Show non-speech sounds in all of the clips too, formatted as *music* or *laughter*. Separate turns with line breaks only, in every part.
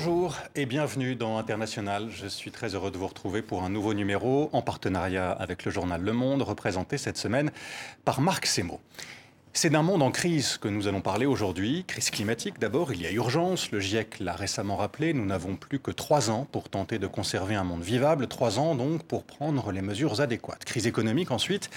Bonjour et bienvenue dans International. Je suis très heureux de vous retrouver pour un nouveau numéro en partenariat avec le journal Le Monde, représenté cette semaine par Marc Semo. C'est d'un monde en crise que nous allons parler aujourd'hui. Crise climatique d'abord, il y a urgence. Le GIEC l'a récemment rappelé, nous n'avons plus que trois ans pour tenter de conserver un monde vivable. Trois ans donc pour prendre les mesures adéquates. Crise économique ensuite.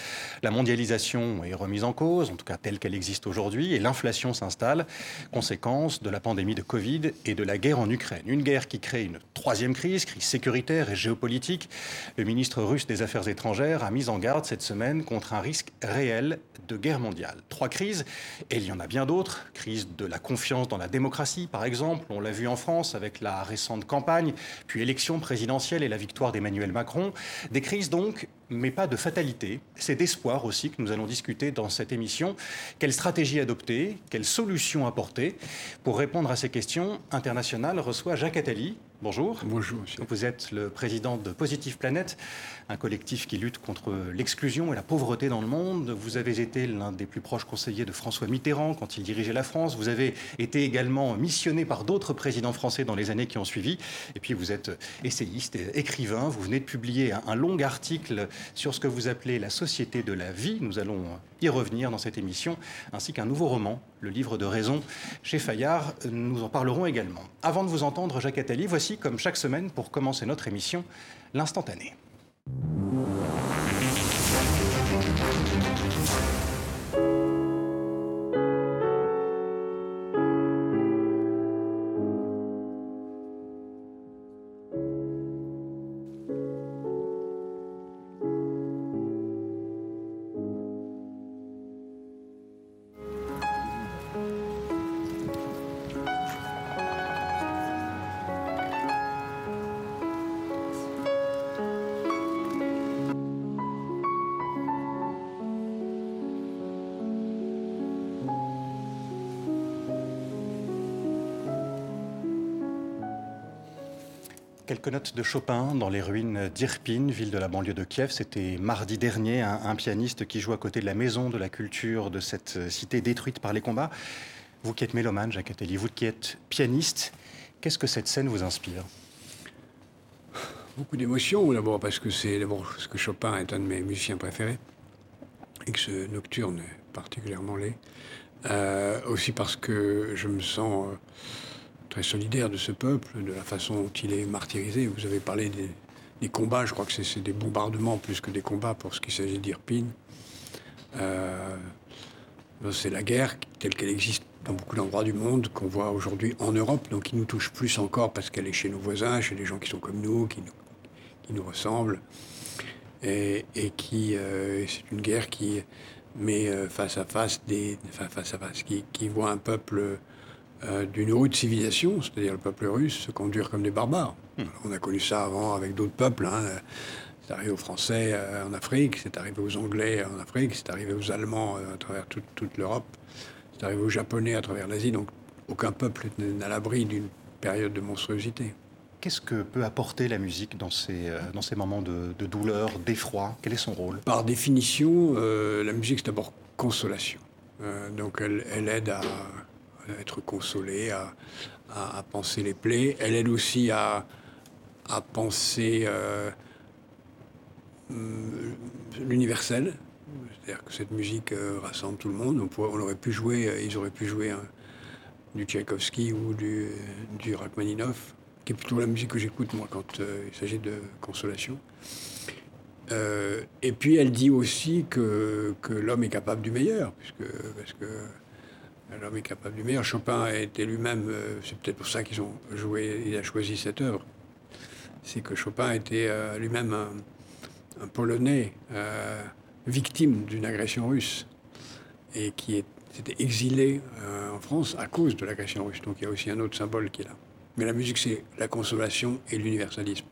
La mondialisation est remise en cause, en tout cas telle qu'elle existe aujourd'hui, et l'inflation s'installe. Conséquence de la pandémie de Covid et de la guerre en Ukraine. Une guerre qui crée une troisième crise, crise sécuritaire et géopolitique. Le ministre russe des Affaires étrangères a mis en garde cette semaine contre un risque réel de guerre mondiale. Trois crises, et il y en a bien d'autres. Crise de la confiance dans la démocratie, par exemple. On l'a vu en France avec la récente campagne, puis élection présidentielle et la victoire d'Emmanuel Macron. Des crises donc, mais pas de fatalité. C'est d'espoir aussi que nous allons discuter dans cette émission. Quelle stratégie adopter? Quelles solutions apporter? Pour répondre à ces questions, International reçoit Jacques Attali, Bonjour.
Bonjour, monsieur.
Vous êtes le président de Positive Planète, un collectif qui lutte contre l'exclusion et la pauvreté dans le monde. Vous avez été l'un des plus proches conseillers de François Mitterrand quand il dirigeait la France. Vous avez été également missionné par d'autres présidents français dans les années qui ont suivi. Et puis vous êtes essayiste, écrivain. Vous venez de publier un long article sur ce que vous appelez la société de la vie. Nous allons y revenir dans cette émission, ainsi qu'un nouveau roman, le livre de raison, chez Fayard. Nous en parlerons également. Avant de vous entendre, Jacques Attali, voici comme chaque semaine, pour commencer notre émission, l'instantané. Thank you. Notes de Chopin dans les ruines d'Irpin, ville de la banlieue de Kiev. C'était mardi dernier, un, pianiste qui joue à côté de la maison de la culture de cette cité détruite par les combats. Vous qui êtes mélomane, Jacques Attali, vous qui êtes pianiste, qu'est-ce que cette scène vous inspire?
Beaucoup d'émotions, d'abord parce que c'est d'abord parce que Chopin est un de mes musiciens préférés et que ce nocturne est particulièrement laid. Euh, aussi parce que je me sens euh, très solidaire de ce peuple, de la façon dont il est martyrisé. Vous avez parlé des, combats, je crois que c'est des bombardements plus que des combats pour ce qui s'agit d'Irpine. Euh, c'est la guerre telle qu'elle existe dans beaucoup d'endroits du monde, qu'on voit aujourd'hui en Europe, donc qui nous touche plus encore parce qu'elle est chez nos voisins, chez des gens qui sont comme nous, qui nous, ressemblent. Et, qui, euh, c'est une guerre qui met euh, face à face des, face à face, qui voit un peuple euh, d'une rude civilisation, c'est-à-dire le peuple russe, se conduire comme des barbares. Hmm. On a connu ça avant avec d'autres peuples. Hein. C'est arrivé aux Français euh, en Afrique, c'est arrivé aux Anglais en Afrique, c'est arrivé aux Allemands euh, à travers toute, toute l'Europe, c'est arrivé aux Japonais à travers l'Asie. Donc aucun peuple n'est à l'abri d'une période de monstruosité.
Qu'est-ce que peut apporter la musique dans ces, dans ces moments de, douleur, d'effroi? Quel est son rôle?
Par définition, la musique, c'est d'abord consolation. donc elle, elle, aide à être consolée, à, penser les plaies. Elle aide aussi à, à penser euh, l'universel. C'est-à-dire que cette musique euh, rassemble tout le monde. On, on aurait pu jouer, euh, ils auraient pu jouer du Tchaïkovski ou du, du Rachmaninoff, qui est plutôt la musique que j'écoute moi quand il s'agit de consolation. et puis elle dit aussi que, l'homme est capable du meilleur, puisque, L'homme est capable du meilleur. Chopin a été lui-même, euh, c'est peut-être pour ça qu'ils ont joué, il a choisi cette œuvre. C'est que Chopin était euh, lui-même un, Polonais euh, victime d'une agression russe et qui s'était exilé en France à cause de l'agression russe. Donc il y a aussi un autre symbole qui est là. Mais la musique, c'est la consolation et l'universalisme.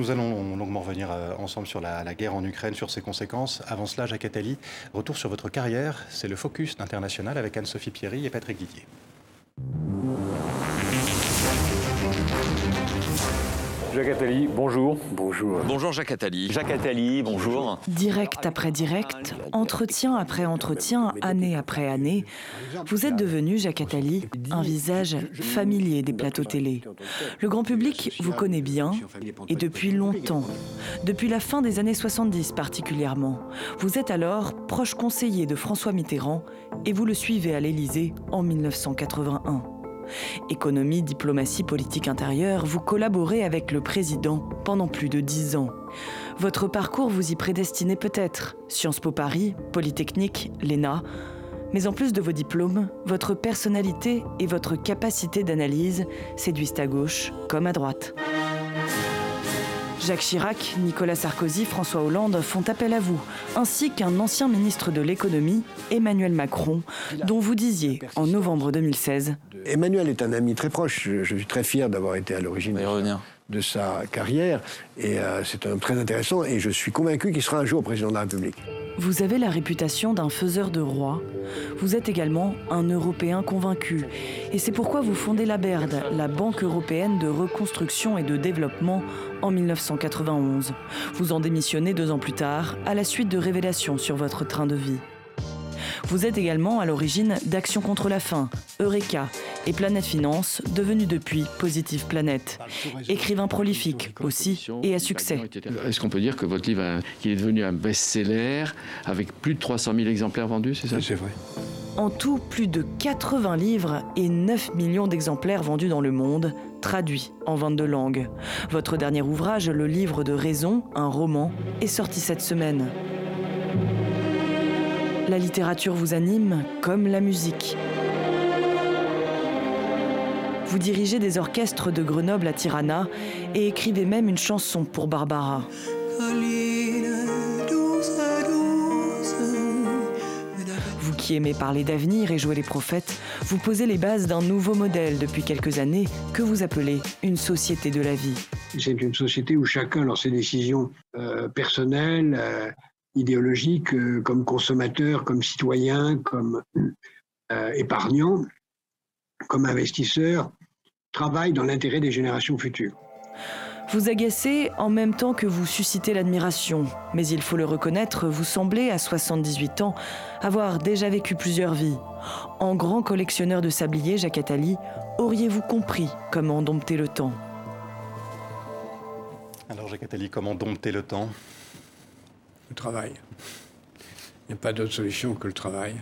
Nous allons longuement revenir euh, ensemble sur la, guerre en Ukraine, sur ses conséquences. Avant cela, Jacques Attali, retour sur votre carrière. C'est le Focus d'International avec Anne-Sophie Pierry et Patrick Didier.
Jacques Attali, bonjour.
Bonjour.
Bonjour Jacques Attali.
Jacques Attali, bonjour.
Direct après direct, entretien après entretien, année après année, vous êtes devenu, Jacques Attali, un visage familier des plateaux télé. Le grand public vous connaît bien, et depuis longtemps. Depuis la fin des années 70 particulièrement. Vous êtes alors proche conseiller de François Mitterrand, et vous le suivez à l'Élysée en 1981. Économie, diplomatie, politique intérieure, vous collaborez avec le président pendant plus de dix ans. Votre parcours vous y prédestinait peut-être. Sciences Po Paris, Polytechnique, l'ENA. Mais en plus de vos diplômes, votre personnalité et votre capacité d'analyse séduisent à gauche comme à droite. Jacques Chirac, Nicolas Sarkozy, François Hollande font appel à vous, ainsi qu'un ancien ministre de l'économie, Emmanuel Macron, dont vous disiez en novembre 2016
Emmanuel est un ami très proche. Je, je suis très fier d'avoir été à l'origine de sa carrière. Et euh, c'est un très intéressant. Et je suis convaincu qu'il sera un jour président de la République.
Vous avez la réputation d'un faiseur de roi. Vous êtes également un Européen convaincu. Et c'est pourquoi vous fondez la BERD, la Banque européenne de reconstruction et de développement, en 1991. Vous en démissionnez deux ans plus tard, à la suite de révélations sur votre train de vie. Vous êtes également à l'origine d'Action contre la faim, Eureka et Planète Finance, devenu depuis Positive Planète. Écrivain prolifique aussi et à succès.
Est-ce qu'on peut dire que votre livre est devenu un best-seller avec plus de 300 000 exemplaires vendus, c'est ça?
C'est vrai.
En tout, plus de 80 livres et 9 millions d'exemplaires vendus dans le monde, traduits en 22 langues. Votre dernier ouvrage, Le livre de raison, un roman, est sorti cette semaine. La littérature vous anime comme la musique. Vous dirigez des orchestres de Grenoble à Tirana et écrivez même une chanson pour Barbara. Vous qui aimez parler d'avenir et jouer les prophètes, vous posez les bases d'un nouveau modèle depuis quelques années que vous appelez une société de la vie.
C'est une société où chacun, dans ses décisions euh, personnelles, euh, idéologiques, euh, comme consommateur, comme citoyen, comme euh, épargnant, comme investisseur, travaille dans l'intérêt des générations futures.
Vous agacez en même temps que vous suscitez l'admiration, mais il faut le reconnaître, vous semblez, à 78 ans, avoir déjà vécu plusieurs vies. En grand collectionneur de sabliers, Jacques Attali, auriez-vous compris comment dompter le temps?
Alors Jacques Attali, comment dompter le temps?
Le travail. Il n'y a pas d'autre solution que le travail.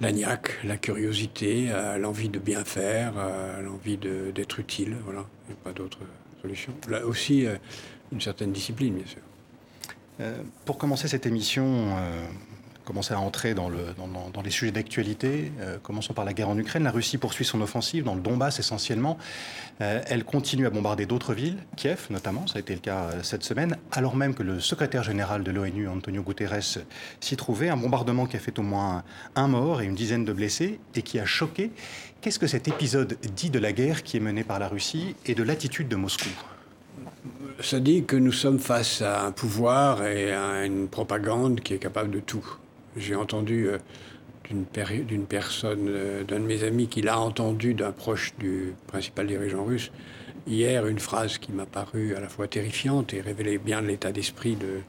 L'agnac, la curiosité, euh, l'envie de bien faire, euh, l'envie d'être utile, voilà. Il n'y a pas d'autre solution. Là aussi, euh, une certaine discipline, bien sûr.
Pour commencer cette émission, commencer à entrer dans, le, dans, les sujets d'actualité, euh, commençons par la guerre en Ukraine. La Russie poursuit son offensive dans le Donbass essentiellement. Euh, elle continue à bombarder d'autres villes, Kiev notamment, ça a été le cas euh, cette semaine, alors même que le secrétaire général de l'ONU, Antonio Guterres, s'y trouvait. Un bombardement qui a fait au moins un mort et une dizaine de blessés et qui a choqué. Qu'est-ce que cet épisode dit de la guerre qui est menée par la Russie et de l'attitude de Moscou?
Ça dit que nous sommes face à un pouvoir et à une propagande qui est capable de tout. J'ai entendu euh, d'une personne, euh, d'un de mes amis, qui l'a entendu d'un proche du principal dirigeant russe, hier une phrase qui m'a paru à la fois terrifiante et révélait bien l'état d'esprit de,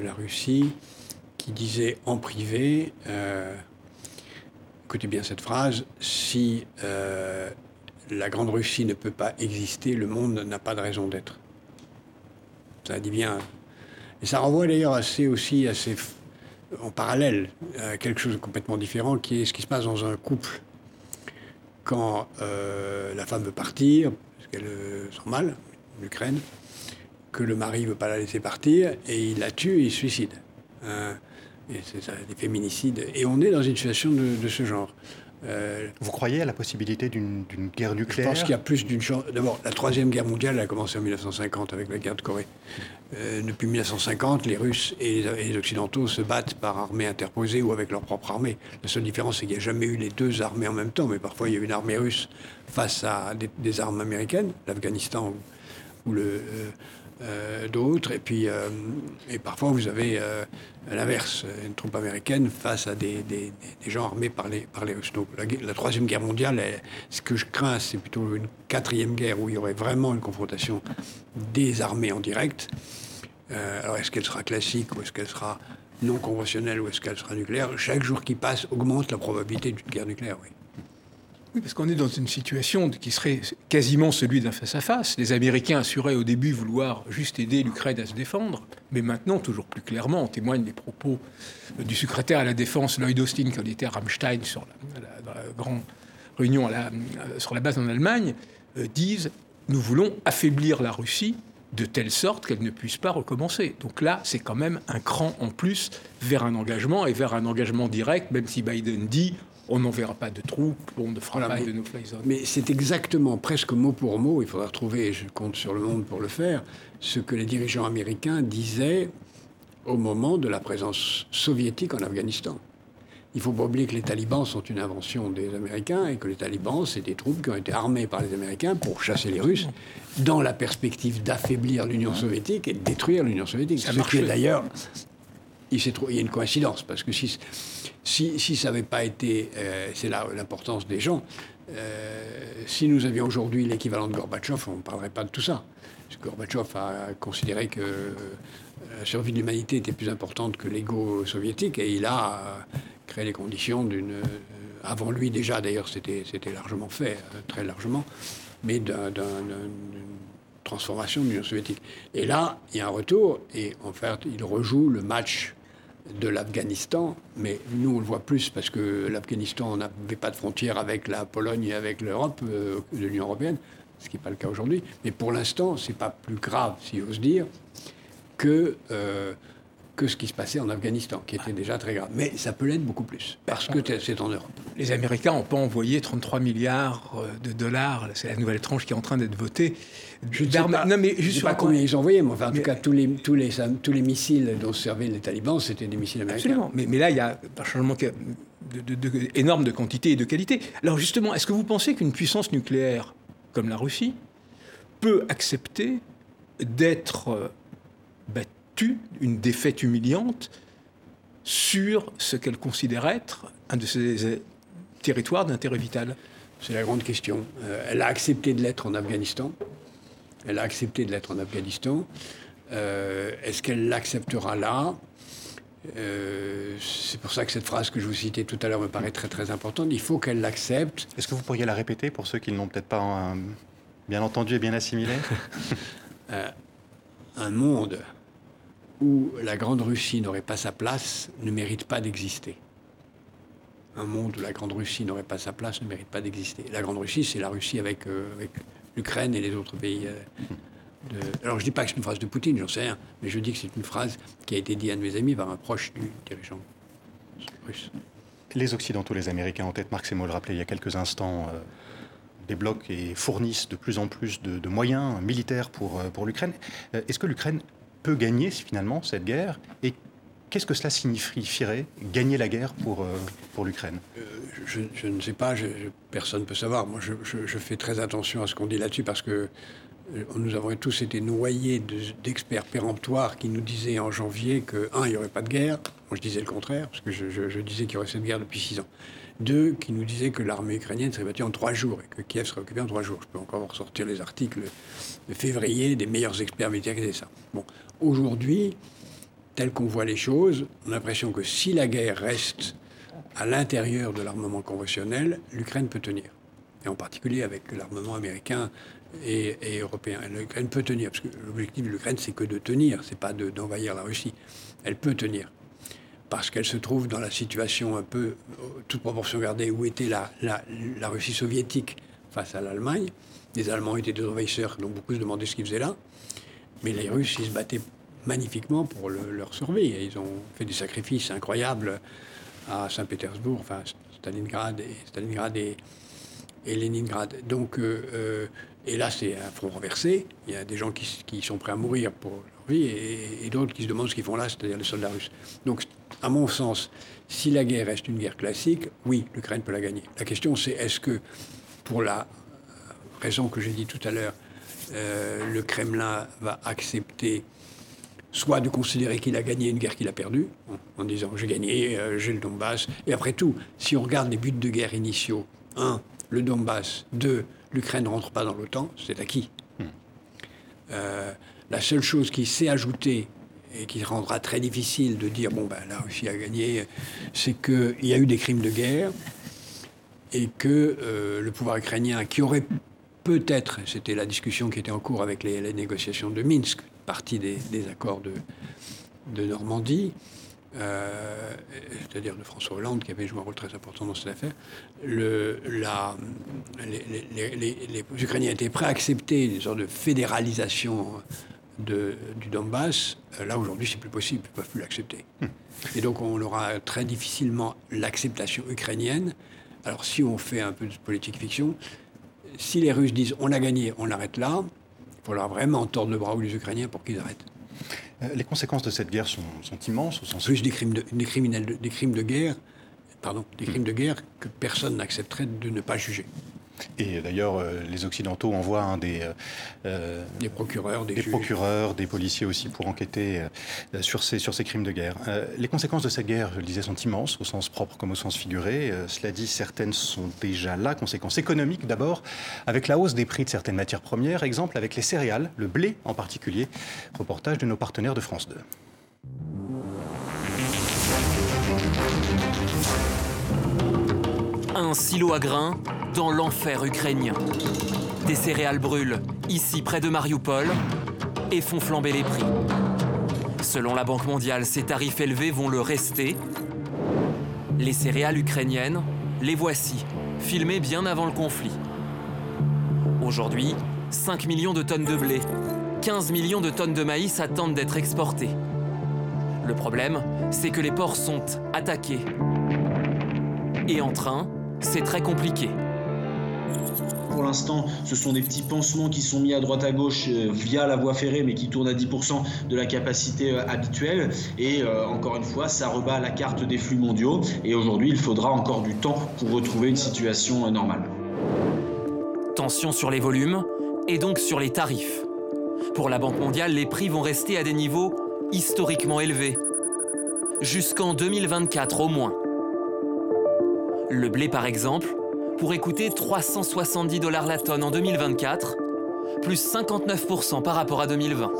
la Russie, qui disait en privé, euh, écoutez bien cette phrase, si la Grande Russie ne peut pas exister, le monde n'a pas de raison d'être. Ça dit bien. Et ça renvoie d'ailleurs assez aussi assez f- en parallèle à quelque chose de complètement différent, qui est ce qui se passe dans un couple quand euh, la femme veut partir parce qu'elle euh, sent mal, l'Ukraine, que le mari veut pas la laisser partir et il la tue et il se suicide. Hein. et c'est ça, des féminicides. Et on est dans une situation de ce genre. Euh,
Vous croyez à la possibilité d'une guerre
je
nucléaire
pense qu'il y a plus d'une chance. D'abord, la Troisième Guerre mondiale a commencé en 1950 avec la guerre de Corée. Euh, depuis 1950, les Russes et les, et les Occidentaux se battent par armée interposée ou avec leur propre armée. La seule différence, c'est qu'il n'y a jamais eu les deux armées en même temps, mais parfois il y a eu une armée russe face à des, des armes américaines, l'Afghanistan ou, ou le, euh, euh, d'autres. Et puis, euh, et parfois, vous avez euh, l'inverse, une troupe américaine face à des, des, gens armés par les, par les Russes. La Troisième Guerre mondiale, ce que je crains, c'est plutôt une quatrième guerre où il y aurait vraiment une confrontation des armées en direct. alors, est-ce qu'elle sera classique ou est-ce qu'elle sera non conventionnelle ou est-ce qu'elle sera nucléaire? Chaque jour qui passe augmente la probabilité d'une guerre nucléaire, oui.
Oui, parce qu'on est dans une situation qui serait quasiment celui d'un face-à-face. Les Américains assuraient au début vouloir juste aider l'Ukraine à se défendre, mais maintenant, toujours plus clairement, en témoignent les propos du secrétaire à la Défense Lloyd Austin, quand il était à Rammstein sur la, grande réunion sur la base en Allemagne, euh, disent nous voulons affaiblir la Russie de telle sorte qu'elle ne puisse pas recommencer. Donc là, c'est quand même un cran en plus vers un engagement et vers un engagement direct, même si Biden dit on n'enverra pas de troupes, on ne fera pas de no-fly zone.
Mais c'est exactement, presque mot pour mot, il faudra trouver, je compte sur le monde pour le faire, ce que les dirigeants américains disaient au moment de la présence soviétique en Afghanistan. Il ne faut pas oublier que les talibans sont une invention des Américains et que les talibans, c'est des troupes qui ont été armées par les Américains pour chasser les Russes dans la perspective d'affaiblir l'Union soviétique et de détruire l'Union soviétique. Ça ce d'ailleurs, il, il, y a une coïncidence, parce que si, si, si ça n'avait pas été, euh, c'est là l'importance des gens, euh, si nous avions aujourd'hui l'équivalent de Gorbatchev, on ne parlerait pas de tout ça. Parce que Gorbatchev a considéré que euh, la survie de l'humanité était plus importante que l'ego soviétique et il a créé les conditions d'une. avant lui déjà, d'ailleurs, c'était largement fait, très largement, mais d'une transformation de l'Union soviétique. Et là, il y a un retour et en fait, il rejoue le match de l'Afghanistan, mais nous on le voit plus parce que l'Afghanistan n'avait pas de frontière avec la Pologne et avec l'Europe, euh, l'Union européenne, ce qui n'est pas le cas aujourd'hui. Mais pour l'instant, c'est pas plus grave, si j'ose dire, que euh, que ce qui se passait en Afghanistan, qui était déjà très grave. Mais ça peut l'être beaucoup plus, parce que c'est en Europe.
Les Américains n'ont pas envoyé 33 milliards euh, de dollars, c'est la nouvelle tranche qui est en train d'être votée.
Je ne sais pas, non, mais juste sais pas combien ils ont envoyé, mais enfin, en tout cas, tous les, tous, les, tous les missiles dont servaient les talibans, c'était des missiles américains.
Absolument, mais, mais là, il y a un changement de, énorme de quantité et de qualité. Alors justement, est-ce que vous pensez qu'une puissance nucléaire comme la Russie peut accepter d'être euh, battue une défaite humiliante sur ce qu'elle considère être un de ses territoires d'intérêt vital
C'est la grande question. Euh, elle a accepté de l'être en Afghanistan. Elle a accepté de l'être en Afghanistan. Euh, est-ce qu'elle l'acceptera là? Euh, c'est pour ça que cette phrase que je vous citais tout à l'heure me paraît très très importante. Il faut qu'elle l'accepte.
Est-ce que vous pourriez la répéter pour ceux qui ne l'ont peut-être pas bien entendu et bien assimilé? *laughs*
Un monde où la Grande Russie n'aurait pas sa place ne mérite pas d'exister. Un monde où la Grande Russie n'aurait pas sa place ne mérite pas d'exister. La Grande Russie, c'est la Russie avec, euh, l'Ukraine et les autres pays. Euh. Alors je ne dis pas que c'est une phrase de Poutine, j'en sais rien, mais je dis que c'est une phrase qui a été dite à mes amis par un proche du dirigeant russe.
Les Occidentaux, les Américains, en tête, Marc Semo le rappelait il y a quelques instants, euh, débloquent et fournissent de plus en plus de, moyens militaires pour l'Ukraine. Est-ce que l'Ukraine peut gagner finalement cette guerre et qu'est-ce que cela signifierait gagner la guerre pour, euh, pour l'Ukraine?
Euh, je, ne sais pas, personne ne peut savoir. Moi, je, fais très attention à ce qu'on dit là-dessus parce que euh, nous avons tous été noyés d'experts péremptoires qui nous disaient en janvier que, un, il n'y aurait pas de guerre. Moi, je disais le contraire, parce que je, disais qu'il y aurait cette guerre depuis six ans. Deux, qui nous disaient que l'armée ukrainienne serait battue en trois jours et que Kiev serait occupé en trois jours. Je peux encore ressortir les articles de février des meilleurs experts militaires qui disaient ça. Bon, aujourd'hui, tel qu'on voit les choses, on a l'impression que si la guerre reste à l'intérieur de l'armement conventionnel, l'Ukraine peut tenir. Et en particulier avec l'armement américain et, européen. L'Ukraine peut tenir, parce que l'objectif de l'Ukraine, c'est que de tenir, c'est pas d'envahir la Russie. Elle peut tenir. Parce qu'elle se trouve dans la situation un peu, toute proportion gardée, où était la, la, la Russie soviétique face à l'Allemagne. Les Allemands étaient des envahisseurs, donc beaucoup se demandaient ce qu'ils faisaient là. Mais les Russes, ils se battaient magnifiquement pour leur survie. ils ont fait des sacrifices incroyables à Saint-Pétersbourg, enfin Stalingrad et, Stalingrad et, Leningrad. Donc, euh, euh, et là, c'est un front renversé. Il y a des gens qui, sont prêts à mourir pour leur vie et, d'autres qui se demandent ce qu'ils font là, c'est-à-dire les soldats russes. Donc, à mon sens, si la guerre reste une guerre classique, oui, l'Ukraine peut la gagner. La question, c'est est-ce que, pour la raison que j'ai dit tout à l'heure, le Kremlin va accepter soit de considérer qu'il a gagné une guerre qu'il a perdue, en, disant j'ai gagné, j'ai le Donbass. Et après tout, si on regarde les buts de guerre initiaux, un, le Donbass, deux, l'Ukraine ne rentre pas dans l'OTAN, c'est acquis. Hmm. la seule chose qui s'est ajoutée et qui rendra très difficile de dire bon ben la Russie a gagné, c'est qu'il y a eu des crimes de guerre et que euh, le pouvoir ukrainien, qui aurait peut-être, c'était la discussion qui était en cours avec les, négociations de Minsk, partie des, accords de, de Normandie, euh, c'est-à-dire de François Hollande, qui avait joué un rôle très important dans cette affaire, le, la, les, les, Ukrainiens étaient prêts à accepter une sorte de fédéralisation de, du Donbass, euh, là aujourd'hui c'est plus possible, ils ne peuvent plus l'accepter. Hmm. Et donc on aura très difficilement l'acceptation ukrainienne. Alors si on fait un peu de politique fiction, si les Russes disent on a gagné, on l'arrête là, il faudra vraiment tordre le bras aux Ukrainiens pour qu'ils arrêtent.
Euh, les conséquences de cette guerre sont, immenses au sens.
Plus des crimes de, des criminels, des crimes de guerre, pardon, des crimes de guerre que personne n'accepterait de ne pas juger.
Et d'ailleurs, euh, les Occidentaux envoient des, euh,
euh, des procureurs,
des, procureurs, des policiers aussi pour enquêter sur, ces, sur ces crimes de guerre. les conséquences de cette guerre, je le disais, sont immenses, au sens propre comme au sens figuré. cela dit, certaines sont déjà là. Conséquences économiques d'abord, avec la hausse des prix de certaines matières premières. Exemple avec les céréales, le blé en particulier. Reportage de nos partenaires de France 2.
Un silo à grains dans l'enfer ukrainien. Des céréales brûlent, ici près de Mariupol, et font flamber les prix. Selon la Banque mondiale, ces tarifs élevés vont le rester. Les céréales ukrainiennes, les voici, filmées bien avant le conflit. Aujourd'hui, 5 millions de tonnes de blé, 15 millions de tonnes de maïs attendent d'être exportées. Le problème, c'est que les ports sont attaqués. Et en train, c'est très compliqué.
Pour l'instant, ce sont des petits pansements qui sont mis à droite à gauche euh, via la voie ferrée, mais qui tournent à 10% de la capacité euh, habituelle. Et euh, encore une fois, ça rebat la carte des flux mondiaux. Et aujourd'hui, il faudra encore du temps pour retrouver une situation normale.
Tension sur les volumes et donc sur les tarifs. Pour la Banque mondiale, les prix vont rester à des niveaux historiquement élevés. Jusqu'en 2024 au moins. Le blé, par exemple, pourrait coûter 370 dollars la tonne en 2024, plus 59% par rapport à 2020.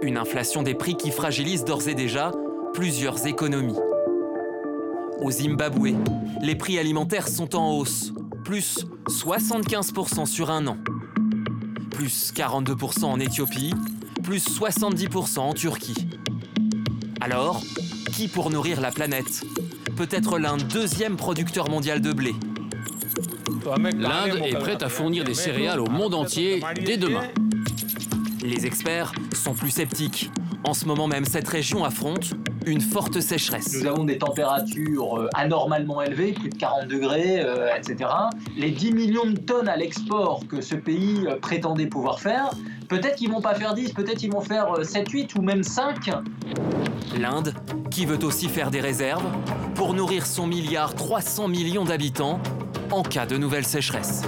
Une inflation des prix qui fragilise d'ores et déjà plusieurs économies. Au Zimbabwe, les prix alimentaires sont en hausse, plus 75% sur un an, plus 42% en Éthiopie, plus 70% en Turquie. Alors, qui pour nourrir la planète? Peut être l'un deuxième producteur mondial de blé.
L'Inde est prête à fournir des céréales au monde entier dès demain.
Les experts sont plus sceptiques. En ce moment même, cette région affronte une forte sécheresse.
Nous avons des températures euh, anormalement élevées, plus de 40 degrés, euh, etc. Les 10 millions de tonnes à l'export que ce pays euh, prétendait pouvoir faire, peut-être qu'ils vont pas faire 10, peut-être qu'ils vont faire 7, 8 ou même 5.
L'Inde, qui veut aussi faire des réserves pour nourrir son milliard 300 millions d'habitants en cas de nouvelle sécheresse.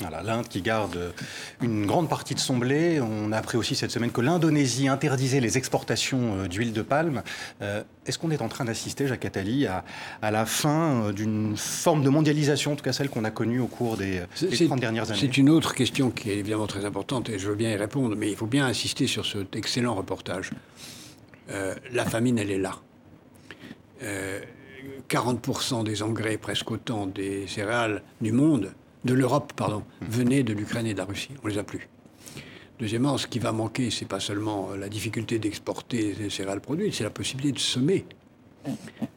Voilà, l'Inde qui garde une grande partie de son blé. On a appris aussi cette semaine que l'Indonésie interdisait les exportations euh, d'huile de palme. Euh, est-ce qu'on est en train d'assister, Jacques Attali, à, la fin euh, d'une forme de mondialisation, en tout cas celle qu'on a connue au cours des, des 30 dernières années?
C'est une autre question qui est évidemment très importante et je veux bien y répondre, mais il faut bien insister sur cet excellent reportage. la famine, elle est là. 40% des engrais, presque autant des céréales du monde, de l'Europe, pardon, venaient de l'Ukraine et de la Russie. On les a plus. Deuxièmement, ce qui va manquer, c'est pas seulement la difficulté d'exporter les céréales produites, c'est la possibilité de semer.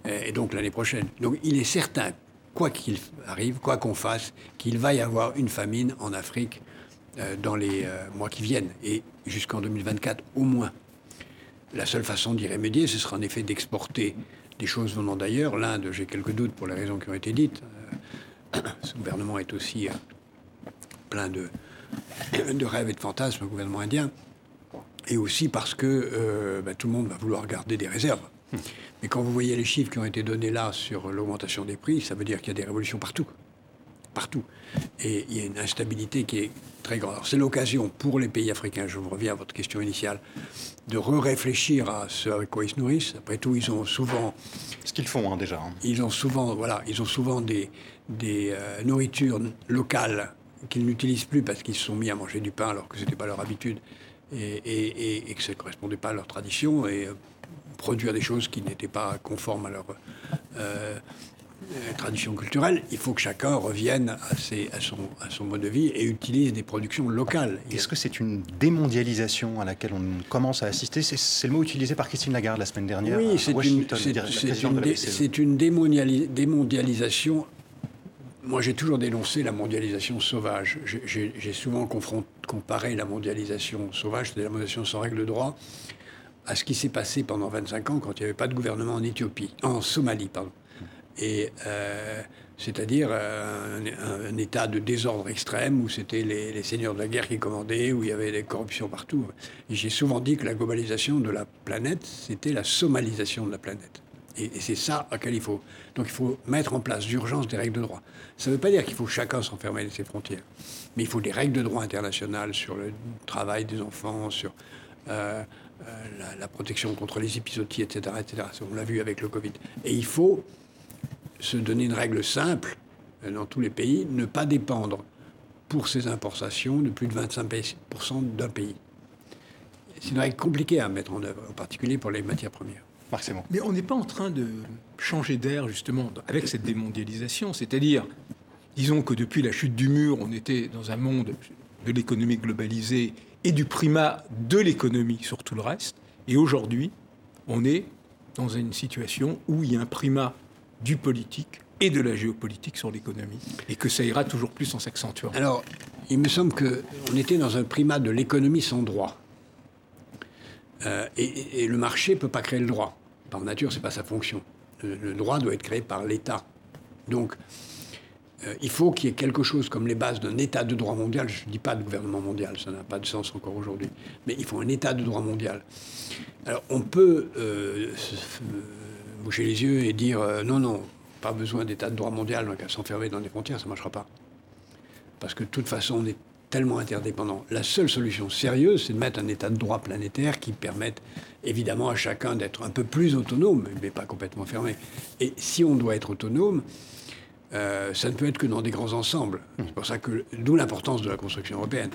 Et donc l'année prochaine. Donc il est certain, quoi qu'il arrive, quoi qu'on fasse, qu'il va y avoir une famine en Afrique euh, dans les euh, mois qui viennent, et jusqu'en 2024 au moins. La seule façon d'y remédier, ce sera en effet d'exporter des choses venant d'ailleurs. L'Inde, j'ai quelques doutes pour les raisons qui ont été dites. *coughs* ce gouvernement est aussi euh, plein de, *coughs* de rêves et de fantasmes, le gouvernement indien. Et aussi parce que euh, bah, tout le monde va vouloir garder des réserves. Mais quand vous voyez les chiffres qui ont été donnés là sur l'augmentation des prix, ça veut dire qu'il y a des révolutions partout. Partout. Et il y a une instabilité qui est très grande. C'est l'occasion pour les pays africains, je reviens à votre question initiale, de re-réfléchir à ce avec quoi ils se nourrissent. Après tout, ils ont souvent...
Ce qu'ils font hein, déjà. Hein.
Ils ont souvent, voilà, ils ont souvent des, des euh, nourritures locales qu'ils n'utilisent plus parce qu'ils se sont mis à manger du pain alors que ce n'était pas leur habitude et, que ça ne correspondait pas à leur tradition et euh, produire des choses qui n'étaient pas conformes à leur euh, tradition culturelle. Il faut que chacun revienne à, ses, à, son, à, son, mode de vie et utilise des productions locales.
Est-ce que c'est une démondialisation à laquelle on commence à assister? C'est le mot utilisé par Christine Lagarde la semaine dernière.
Oui, c'est une, une, une démondialisation moi, j'ai toujours dénoncé la mondialisation sauvage. J'ai souvent comparé la mondialisation sauvage, c'est-à-dire la mondialisation sans règle de droit, à ce qui s'est passé pendant 25 ans quand il n'y avait pas de gouvernement en Éthiopie, en Somalie, pardon. Et euh, c'est-à-dire euh, un, état de désordre extrême où c'était les, seigneurs de la guerre qui commandaient, où il y avait des corruptions partout. J'ai souvent dit que la globalisation de la planète, c'était la somalisation de la planète. Et, c'est ça auquel il faut. Donc il faut mettre en place d'urgence des règles de droit. Ça ne veut pas dire qu'il faut chacun s'enfermer dans ses frontières, mais il faut des règles de droit internationales sur le travail des enfants, sur euh, la, protection contre les épisodies, etc., etc. On l'a vu avec le Covid. Et il faut se donner une règle simple euh, dans tous les pays, ne pas dépendre pour ses importations de plus de 25% d'un pays. C'est une règle compliquée à mettre en œuvre, en particulier pour les matières premières.
Mais on n'est pas en train de changer d'air, justement, avec cette démondialisation. C'est-à-dire, disons que depuis la chute du mur, on était dans un monde de l'économie globalisée et du primat de l'économie sur tout le reste. Et aujourd'hui, on est dans une situation où il y a un primat du politique et de la géopolitique sur l'économie, et que ça ira toujours plus en s'accentuant.
Alors, il me semble qu'on était dans un primat de l'économie sans droit. Euh, et, le marché ne peut pas créer le droit par nature, ce n'est pas sa fonction. Le, droit doit être créé par l'État. Donc, euh, il faut qu'il y ait quelque chose comme les bases d'un État de droit mondial. Je ne dis pas de gouvernement mondial, ça n'a pas de sens encore aujourd'hui. Mais il faut un État de droit mondial. Alors, on peut euh, boucher les yeux et dire euh, non, non, pas besoin d'État de droit mondial, donc à s'enfermer dans des frontières, ça ne marchera pas. Parce que de toute façon, on est tellement interdépendants. La seule solution sérieuse, c'est de mettre un état de droit planétaire qui permette évidemment à chacun d'être un peu plus autonome, mais pas complètement fermé. Et si on doit être autonome, euh, ça ne peut être que dans des grands ensembles. C'est pour ça que, d'où l'importance de la construction européenne.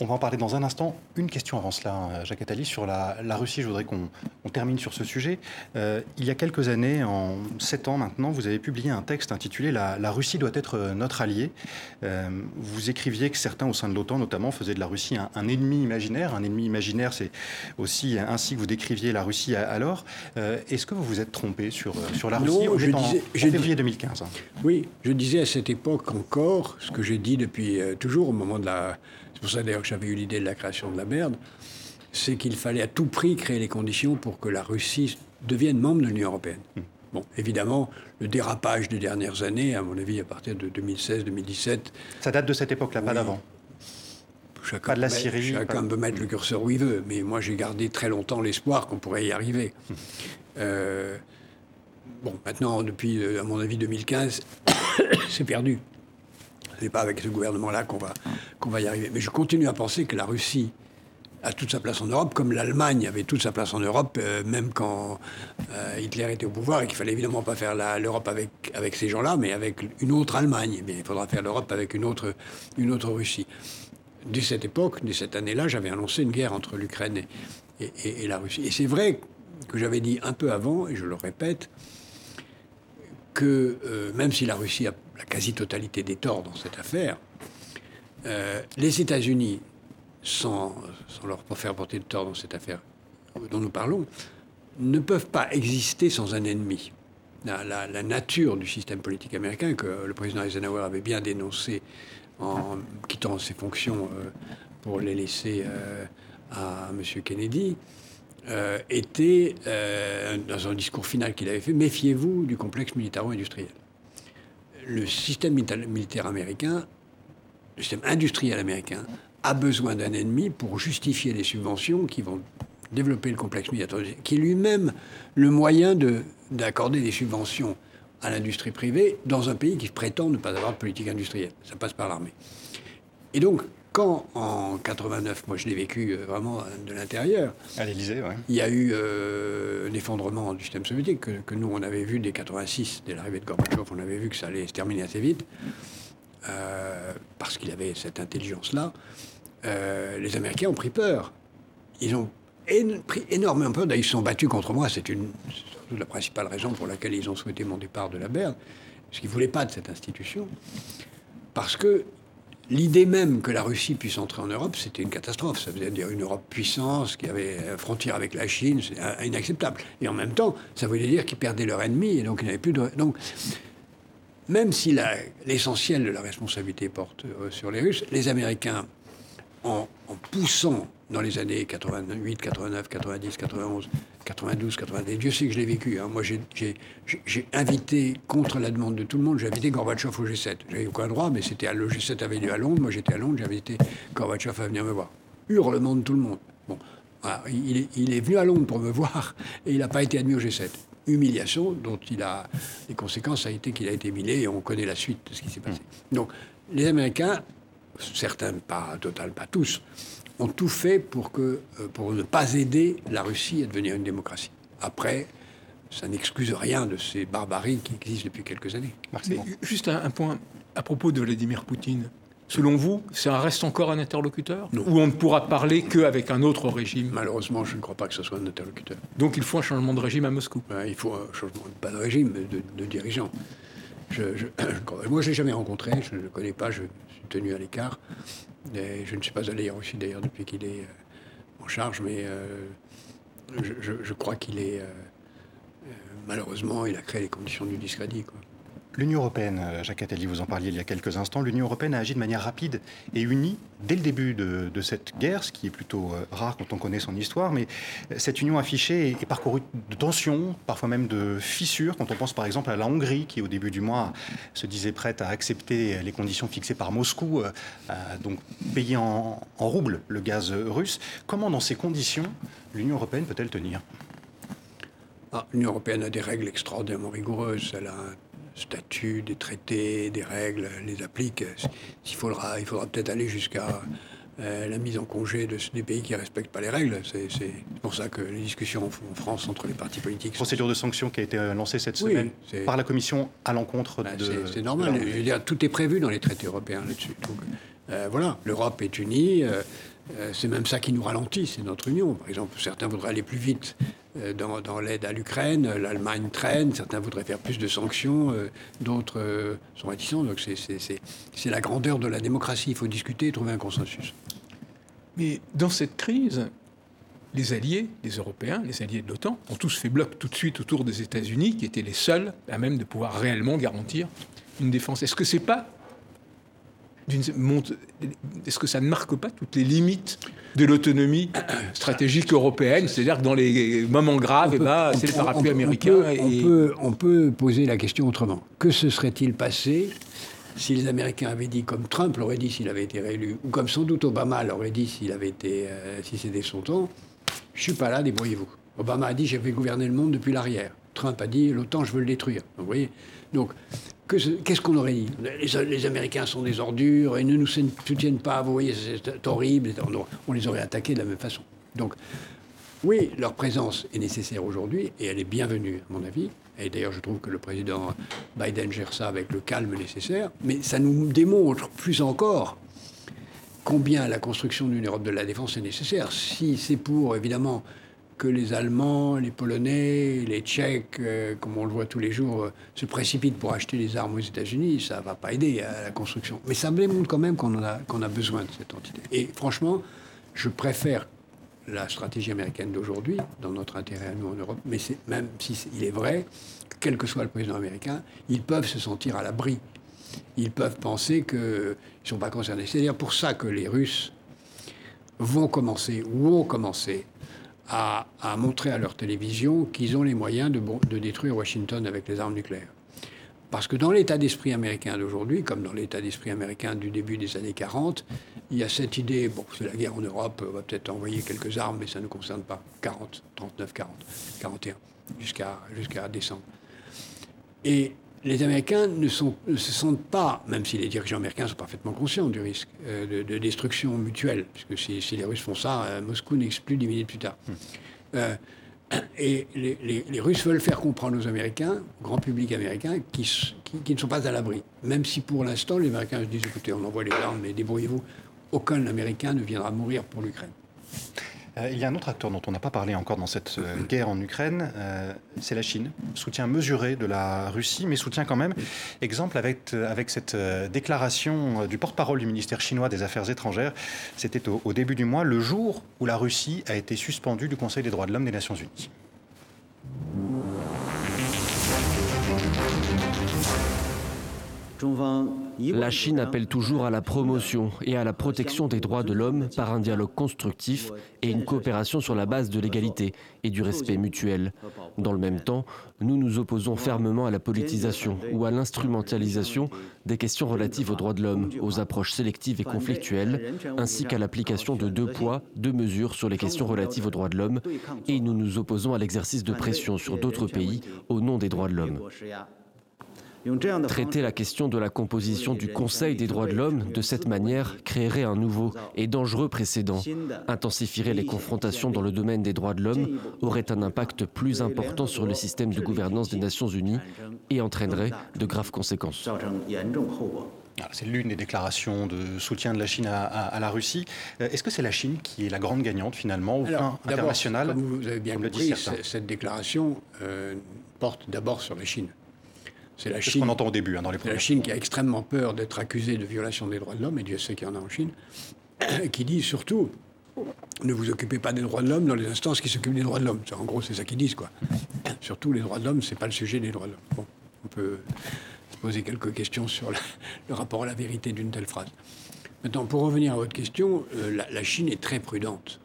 On va en parler dans un instant. Une question avant cela, euh, Jacques Attali, sur la, Russie. Je voudrais qu'on termine sur ce sujet. Euh, il y a quelques années, en sept ans maintenant, vous avez publié un texte intitulé La, Russie doit être euh, notre allié. vous écriviez que certains au sein de l'OTAN, notamment, faisaient de la Russie un, ennemi imaginaire. Un ennemi imaginaire, c'est aussi ainsi que vous décriviez la Russie alors. Est-ce que vous vous êtes trompé sur, sur la Russie?
Non, je disais,
en, février 2015
Oui, je disais à cette époque encore ce que j'ai dit depuis toujours au moment de la pour ça d'ailleurs que j'avais eu l'idée de la création de la merde, c'est qu'il fallait à tout prix créer les conditions pour que la Russie devienne membre de l'Union européenne. Hmm. Bon, évidemment, le dérapage des dernières années, à mon avis, à partir de 2016-2017.
Ça date de cette époque-là, pas d'avant
Chacun
pas de la Syrie.
Chacun peut mettre le curseur où il veut, mais moi j'ai gardé très longtemps l'espoir qu'on pourrait y arriver. Hmm. Euh, bon, maintenant, depuis, euh, à mon avis, 2015, *coughs* c'est perdu. N'est pas avec ce gouvernement-là qu'on va, qu'on va y arriver. Mais je continue à penser que la Russie a toute sa place en Europe, comme l'Allemagne avait toute sa place en Europe, euh, même quand euh, Hitler était au pouvoir, et qu'il fallait évidemment pas faire l'Europe avec, avec ces gens-là, mais avec une autre Allemagne. Eh il faudra faire l'Europe avec une autre, une autre Russie. Dès cette époque, dès cette année-là, j'avais annoncé une guerre entre l'Ukraine et, et, la Russie. Et c'est vrai que j'avais dit un peu avant, et je le répète, que euh, même si la Russie a la quasi-totalité des torts dans cette affaire, euh, les États-Unis, sans, leur faire porter de tort dans cette affaire dont nous parlons, ne peuvent pas exister sans un ennemi. La, nature du système politique américain, que le président Eisenhower avait bien dénoncé en quittant ses fonctions euh, pour les laisser à M. Kennedy, était, dans un discours final qu'il avait fait, méfiez-vous du complexe militaro-industriel le système militaire américain, le système industriel américain, a besoin d'un ennemi pour justifier les subventions qui vont développer le complexe militaire, qui est lui-même le moyen d'accorder des subventions à l'industrie privée dans un pays qui prétend ne pas avoir de politique industrielle. Ça passe par l'armée. Et donc, quand en 89, moi je l'ai vécu euh, vraiment de l'intérieur,
à l'Élysée, ouais.
il y a eu euh, un effondrement du système soviétique que, nous on avait vu dès 86, dès l'arrivée de Gorbatchev, on avait vu que ça allait se terminer assez vite euh, parce qu'il avait cette intelligence-là. les Américains ont pris peur. Ils ont pris énormément peur. D'ailleurs, ils se sont battus contre moi. C'est une la principale raison pour laquelle ils ont souhaité mon départ de la Berne, parce qu'ils ne voulaient pas de cette institution. Parce que L'idée même que la Russie puisse entrer en Europe, c'était une catastrophe. Ça veut dire une Europe puissance qui avait frontière avec la Chine, c'est inacceptable. Et en même temps, ça voulait dire qu'ils perdaient leur ennemi et donc ils n'avaient plus de. Donc, même si l'essentiel de la responsabilité porte euh, sur les Russes, les Américains, en poussant dans les années 88, 89, 90, 91, 92, 90. Dieu sait que je l'ai vécu. Hein. Moi, j'ai invité, contre la demande de tout le monde, j'ai invité Gorbatchev au G7. J'avais aucun droit, mais c'était le G7 avait lieu à Londres. Moi, j'étais à Londres, j'ai invité Gorbatchev à venir me voir. Hurlement de tout le monde. Bon, il, est, il, est, venu à Londres pour me *laughs* voir et il n'a pas été admis au G7. Humiliation dont il a. Les conséquences a été qu'il a été humilié et on connaît la suite de ce qui s'est passé. Donc, les Américains, certains, pas total, pas tous, ont tout fait pour, que, euh, pour ne pas aider la Russie à devenir une démocratie. Après, ça n'excuse rien de ces barbaries qui existent depuis quelques années.
juste un, point à propos de Vladimir Poutine. Selon vous, ça reste encore un interlocuteur? Ou on ne pourra parler qu'avec un autre régime?
Malheureusement, je ne crois pas que ce soit un interlocuteur.
Donc il faut un changement de régime à Moscou
Il faut un changement, pas de régime, mais de, de dirigeant. Je, *coughs* moi, je ne l'ai jamais rencontré, je ne le connais pas, je tenu à l'écart je ne suis pas allé en Russie d'ailleurs depuis qu'il est euh, en charge, mais euh, je, crois qu'il est. Euh, malheureusement, il a créé les conditions du discrédit. Quoi.
L'Union européenne, euh, Jacques Attali, vous en parliez il y a quelques instants, l'Union européenne a agi de manière rapide et unie dès le début de, cette guerre, ce qui est plutôt euh, rare quand on connaît son histoire, mais euh, cette union affichée est, parcourue de tensions, parfois même de fissures, quand on pense par exemple à la Hongrie, qui au début du mois se disait prête à accepter les conditions fixées par Moscou, donc payer en, en rouble le gaz russe. Comment dans ces conditions l'Union européenne peut-elle tenir?
Ah, L'Union européenne a des règles extraordinairement rigoureuses. Elle a un statut, des traités, des règles, les applique. Il faudra, il faudra peut-être aller jusqu'à euh, la mise en congé de, des pays qui ne respectent pas les règles. C'est pour ça que les discussions en France entre les partis politiques.
Procédure de sanction qui a été lancée cette semaine par la Commission à l'encontre bah, de.
C'est normal. Je veux dire, tout est prévu dans les traités européens là-dessus. Euh, voilà, l'Europe est unie. Euh, c'est même ça qui nous ralentit, c'est notre union. Par exemple, certains voudraient aller plus vite euh, dans, l'aide à l'Ukraine. L'Allemagne traîne, certains voudraient faire plus de sanctions, euh, d'autres euh, sont réticents. Donc c'est la grandeur de la démocratie. Il faut discuter et trouver un consensus.
Mais dans cette crise, les alliés, les Européens, les alliés de l'OTAN, ont tous fait bloc tout de suite autour des États-Unis, qui étaient les seuls à même de pouvoir réellement garantir une défense. Est-ce que c'est pas est-ce que ça ne marque pas toutes les limites de l'autonomie *clears throat* stratégique européenne C'est-à-dire que dans les moments graves, eh ben, c'est le parapluie américain.
On peut, on, peut, poser la question autrement. Que se serait-il passé si les Américains avaient dit, comme Trump l'aurait dit s'il avait été réélu, ou comme sans doute Obama l'aurait dit s'il avait été, euh, si c'était son temps, je suis pas là, débrouillez-vous. Obama a dit, j'ai fait gouverner le monde depuis l'arrière. Trump a dit, l'OTAN, je veux le détruire. vous voyez? Donc, qu'est-ce qu'on aurait dit les, Américains sont des ordures, ils ne nous soutiennent pas, vous voyez, c'est horrible. On les aurait attaqués de la même façon. Donc, oui, leur présence est nécessaire aujourd'hui et elle est bienvenue, à mon avis. Et d'ailleurs, je trouve que le président Biden gère ça avec le calme nécessaire. Mais ça nous démontre plus encore combien la construction d'une Europe de la défense est nécessaire. Si c'est pour, évidemment, que les Allemands, les Polonais, les Tchèques, euh, comme on le voit tous les jours, euh, se précipitent pour acheter des armes aux États-Unis, ça ne va pas aider à la construction. Mais ça me démontre quand même qu'on a, besoin de cette entité. Et franchement, je préfère la stratégie américaine d'aujourd'hui, dans notre intérêt à nous en Europe, mais même il est vrai que quel que soit le président américain, ils peuvent se sentir à l'abri. Ils peuvent penser qu'ils ne sont pas concernés. C'est d'ailleurs pour ça que les Russes vont commencer, ou ont commencé, à, montrer à leur télévision qu'ils ont les moyens de, détruire Washington avec les armes nucléaires. Parce que dans l'état d'esprit américain d'aujourd'hui, comme dans l'état d'esprit américain du début des années 40, il y a cette idée, bon, c'est la guerre en Europe, on va peut-être envoyer quelques armes, mais ça ne concerne pas. 40, 39, 40, 41, jusqu'à jusqu'à décembre. Et les Américains ne, sont, se sentent pas, même si les dirigeants américains sont parfaitement conscients du risque euh, de, destruction mutuelle, puisque si, les Russes font ça, euh, Moscou n'exclut dix minutes plus tard. Hmm. Euh, et les, Russes veulent faire comprendre aux Américains, au grand public américain, qui, qui ne sont pas à l'abri. Même si pour l'instant, les Américains se disent écoutez, on envoie les armes, mais débrouillez-vous. Aucun Américain ne viendra mourir pour l'Ukraine.
Euh, il y a un autre acteur dont on n'a pas parlé encore dans cette euh, guerre en Ukraine, euh, c'est la Chine. Soutien mesuré de la Russie, mais soutien quand même. Exemple avec, avec cette déclaration du porte-parole du ministère chinois des Affaires étrangères. C'était au, au début du mois, le jour où la Russie a été suspendue du Conseil des droits de l'homme des Nations Unies.
La Chine appelle toujours à la promotion et à la protection des droits de l'homme par un dialogue constructif et une coopération sur la base de l'égalité et du respect mutuel. Dans le même temps, nous nous opposons fermement à la politisation ou à l'instrumentalisation des questions relatives aux droits de l'homme, aux approches sélectives et conflictuelles, ainsi qu'à l'application de deux poids, deux mesures sur les questions relatives aux droits de l'homme, et nous nous opposons à l'exercice de pression sur d'autres pays au nom des droits de l'homme. Traiter la question de la composition du Conseil des droits de l'homme de cette manière créerait un nouveau et dangereux précédent, intensifierait les confrontations dans le domaine des droits de l'homme, aurait un impact plus important sur le système de gouvernance des Nations Unies et entraînerait de graves conséquences.
C'est l'une des déclarations de soutien de la Chine à, la Russie. Euh, est-ce que c'est la Chine qui est la grande gagnante finalement au plan international?
Comme vous avez bien compris, cette déclaration euh, porte d'abord sur la Chine.
C'est la Chine. qu'on entend au début, hein, dans les
La Chine qui a extrêmement peur d'être accusée de violation des droits de l'homme, et Dieu sait qu'il y en a en Chine, *clears throat* qui dit surtout ne vous occupez pas des droits de l'homme dans les instances qui s'occupent des droits de l'homme. En gros, c'est ça qu'ils disent, quoi. *clears throat* Surtout, les droits de l'homme, c'est pas le sujet des droits de l'homme. Bon, on peut se poser quelques questions sur *laughs* le rapport à la vérité d'une telle phrase. Maintenant, pour revenir à votre question, euh, la, la, Chine est très prudente.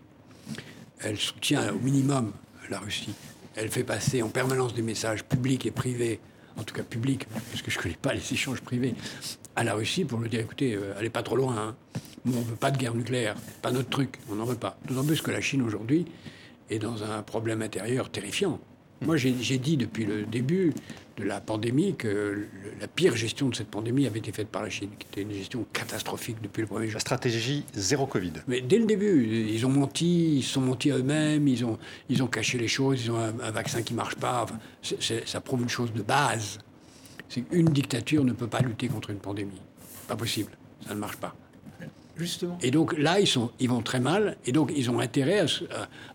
Elle soutient au minimum la Russie. Elle fait passer en permanence des messages publics et privés en tout cas public, parce que je ne connais pas les échanges privés, à la Russie pour lui dire écoutez, euh, allez pas trop loin. Hein. On ne veut pas de guerre nucléaire, pas notre truc, on n'en veut pas. D'autant plus que la Chine aujourd'hui est dans un problème intérieur terrifiant. Moi, j'ai dit depuis le début de la pandémie que la pire gestion de cette pandémie avait été faite par la Chine, qui était une gestion catastrophique depuis le premier jour.
La stratégie zéro Covid.
Mais dès le début, ils ont menti, ils se sont mentis à eux-mêmes, ils ont, ils ont caché les choses, ils ont un, vaccin qui ne marche pas. ça prouve une chose de base. C'est qu'une dictature ne peut pas lutter contre une pandémie. Pas possible. Ça ne marche pas. Et donc là, ils, vont très mal, et donc ils ont intérêt à ce,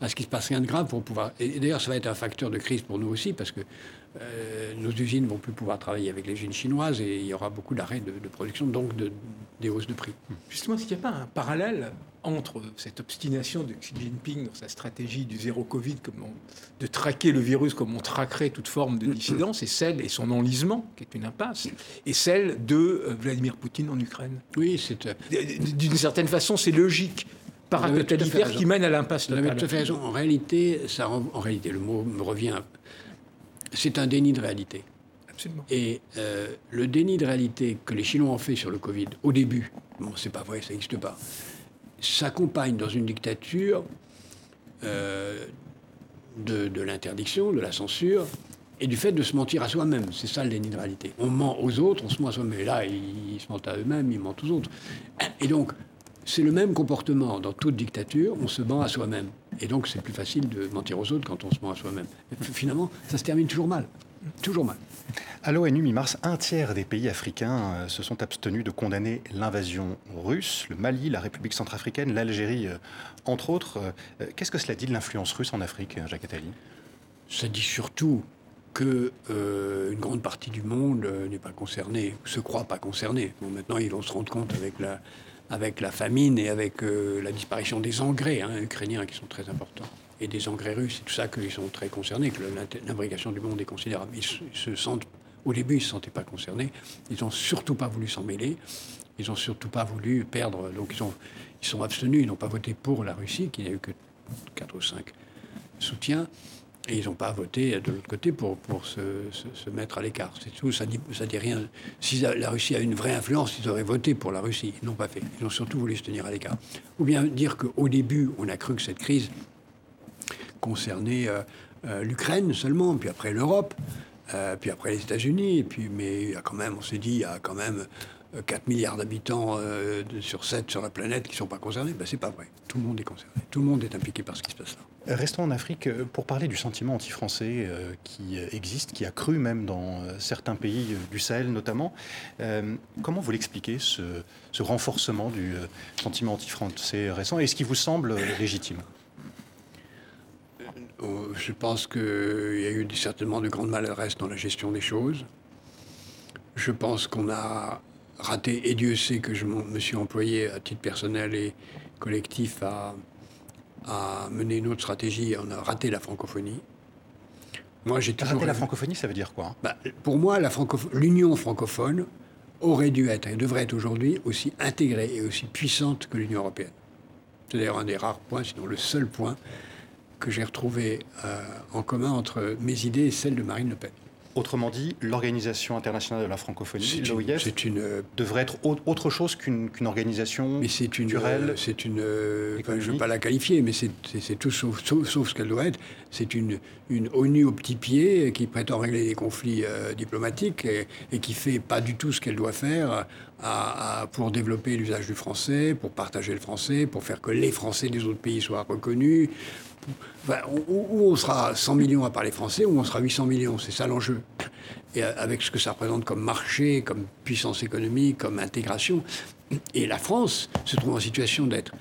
à, ce qu'il se passe rien de grave pour pouvoir. Et d'ailleurs, ça va être un facteur de crise pour nous aussi, parce que euh, nos usines vont plus pouvoir travailler avec les usines chinoises, et il y aura beaucoup d'arrêts de, production, donc de, des hausses de prix.
Justement, est-ce qu'il n'y a pas un parallèle entre cette obstination de Xi Jinping dans sa stratégie du zéro Covid, de traquer le virus comme on traquerait toute forme de dissidence, et celle, et son enlisement, qui est une impasse, et celle de euh, Vladimir Poutine en Ukraine?
Oui, c'est. Euh,
d'une certaine façon, c'est logique paratotalitaire qui mène à l'impasse
Vous avez tout à fait raison. En réalité, ça, en réalité, le mot me revient. C'est un déni de réalité.
Absolument.
Et euh, le déni de réalité que les Chinois ont fait sur le Covid au début, bon, c'est pas vrai, ça n'existe pas s'accompagne dans une dictature euh, de, l'interdiction, de la censure et du fait de se mentir à soi-même. C'est ça le déni de réalité. On ment aux autres, on se ment à soi-même. Et là, ils, se mentent à eux-mêmes, ils mentent aux autres. Et donc, c'est le même comportement dans toute dictature, on se ment à soi-même. Et donc, c'est plus facile de mentir aux autres quand on se ment à soi-même. Finalement, ça se termine toujours mal. Toujours mal.
À l'ONU, mi-mars, un tiers des pays africains euh, se sont abstenus de condamner l'invasion russe. Le Mali, la République centrafricaine, l'Algérie, euh, entre autres. Euh, qu'est-ce que cela dit de l'influence russe en Afrique, Jacques Attali?
Ça dit surtout que une grande partie du monde n'est pas concernée, se croit pas concernée. Bon, maintenant, ils vont se rendre compte avec la, avec la famine et avec la disparition des engrais hein, ukrainiens qui sont très importants et des engrais russes, c'est tout ça qu'ils sont très concernés, que l'imbrication du monde est considérable. Ils se sentent, au début, ils ne se sentaient pas concernés. Ils n'ont surtout pas voulu s'en mêler. Ils n'ont surtout pas voulu perdre. Donc ils, ont, ils sont abstenus. Ils n'ont pas voté pour la Russie, qui n'a eu que 4 ou 5 soutiens. Et ils n'ont pas voté de l'autre côté pour, se, mettre à l'écart. C'est tout, ça dit, ça dit rien. Si la Russie a une vraie influence, ils auraient voté pour la Russie. Ils n'ont pas fait. Ils ont surtout voulu se tenir à l'écart. Ou bien dire qu'au début, on a cru que cette crise concerner euh, euh, l'Ukraine seulement, puis après l'Europe. Euh, puis après les États-Unis, mais il y a quand même, on s'est dit, il y a quand même 4 milliards d'habitants sur 7 sur la planète qui ne sont pas concernés. Ben, c'est pas vrai. Tout le monde est concerné. Tout le monde est impliqué par ce qui se passe là.
Restons en Afrique pour parler du sentiment anti-français qui existe, qui a cru même dans certains pays du Sahel notamment. comment vous l'expliquez, ce, ce, renforcement du sentiment anti-français récent? Et ce qui vous semble légitime?
Euh, je pense qu'il y a eu certainement de grandes maladresses dans la gestion des choses. Je pense qu'on a raté, et Dieu sait que je me suis employé à titre personnel et collectif à, mener une autre stratégie. On a raté la francophonie.
Moi, j'ai Raté la francophonie, ça veut dire quoi?
Bah, Pour moi, l'Union francophone aurait dû être et devrait être aujourd'hui aussi intégrée et aussi puissante que l'Union européenne. C'est d'ailleurs un des rares points, sinon le seul point, que j'ai retrouvé euh, en commun entre mes idées et celles de Marine Le Pen.
Autrement dit, l'Organisation internationale de la francophonie, l'OIF, devrait être autre chose qu'une organisation
mais c'est une, culturelle. C'est une, euh, je ne veux pas la qualifier, mais c'est tout sauf, sauf, ce qu'elle doit être. C'est une, une ONU au petit pied qui prétend régler des conflits euh, diplomatiques et, et, qui fait pas du tout ce qu'elle doit faire à, pour développer l'usage du français, pour partager le français, pour faire que les Français des autres pays soient reconnus, où, on sera 100 millions à parler français, ou on sera 800 millions. C'est ça l'enjeu. Et avec ce que ça représente comme marché, comme puissance économique, comme intégration. Et la France se trouve en situation d'être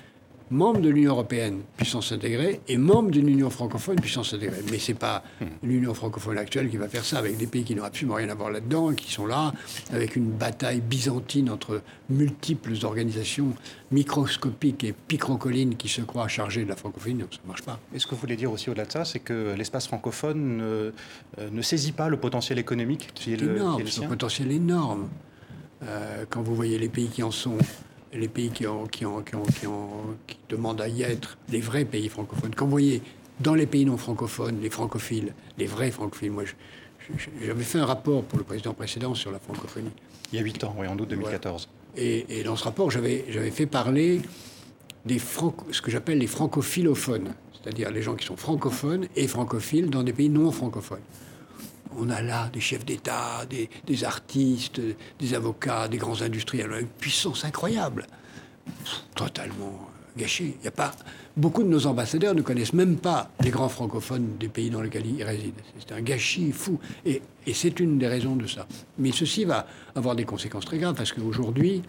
membre de l'Union européenne, puissance intégrée, et membre d'une Union francophone, puissance intégrée. Mais ce n'est pas hmm. l'Union francophone actuelle qui va faire ça, avec des pays qui n'ont absolument rien à voir là-dedans, qui sont là, avec une bataille byzantine entre multiples organisations microscopiques et picrocolines qui se croient chargées de la francophonie, donc ça ne marche pas.
Et ce que vous voulez dire aussi au-delà de ça, c'est que l'espace francophone ne, euh, saisit pas le potentiel économique qui est, le,
énorme, C'est un potentiel énorme. Euh, quand vous voyez les pays qui en sont les pays qui, ont, qui, ont, qui, qui, demandent à y être, les vrais pays francophones. Quand vous voyez dans les pays non francophones, les francophiles, les vrais francophiles, moi j'avais fait un rapport pour le président précédent sur la francophonie.
Il y a huit ans, oui, en août 2014.
Et, et, dans ce rapport, j'avais fait parler des ce que j'appelle les francophilophones, c'est-à-dire les gens qui sont francophones et francophiles dans des pays non francophones on a là des chefs d'État, des, artistes, des avocats, des grands industriels, une puissance incroyable, totalement gâchée. Il y a pas beaucoup de nos ambassadeurs ne connaissent même pas les grands francophones des pays dans lesquels ils résident. C'est un gâchis fou, et, et c'est une des raisons de ça. Mais ceci va avoir des conséquences très graves parce qu'aujourd'hui,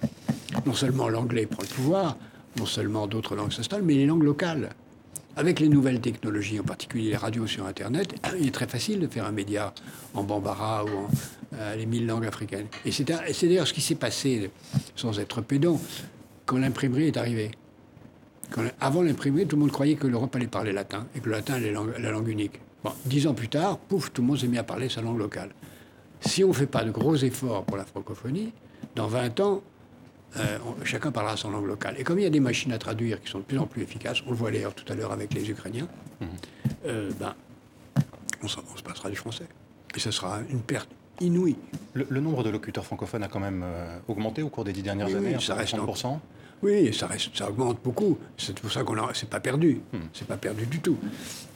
non seulement l'anglais prend le pouvoir, non seulement d'autres langues s'installent, mais les langues locales. Avec les nouvelles technologies, en particulier les radios sur Internet, *clears throat* il est très facile de faire un média en bambara ou en euh, les mille langues africaines. Et c'est d'ailleurs ce qui s'est passé, sans être pédant, quand l'imprimerie est arrivée. avant l'imprimerie, tout le monde croyait que l'Europe allait parler latin et que le latin est la langue, unique. Bon, dix ans plus tard, pouf, tout le monde s'est mis à parler sa langue locale. Si on ne fait pas de gros efforts pour la francophonie, dans 20 ans, euh, chacun parlera son langue locale. Et comme il y a des machines à traduire qui sont de plus en plus efficaces, on le voit d'ailleurs tout à l'heure avec les Ukrainiens, mhm. euh, ben, on, se passera du français. Et ce sera une perte inouïe.
Le, nombre de locuteurs francophones a quand même euh, augmenté au cours des dix dernières années, ça reste 30%.
Oui, ça, reste, ça augmente beaucoup. C'est pour ça qu'on a, c'est pas perdu. Hmm. C'est pas perdu du tout.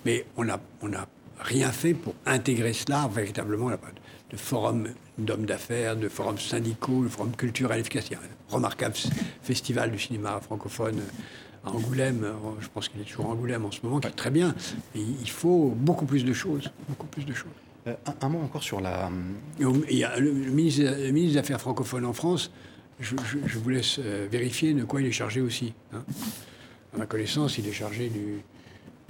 Mais on n'a on a rien fait pour intégrer cela véritablement là-bas de forums d'hommes d'affaires, de forums syndicaux, de forums culturels efficaces. Il y a un remarquable festival du cinéma francophone à Angoulême, euh, je pense qu'il est toujours à Angoulême en ce moment, qui est très bien. il faut beaucoup plus de choses, beaucoup plus de choses.
Euh, un, mot encore sur la...
Il y a le, ministre, des Affaires francophones en France, je, vous laisse euh, vérifier de quoi il est chargé aussi. Hein. À ma connaissance, il est chargé du,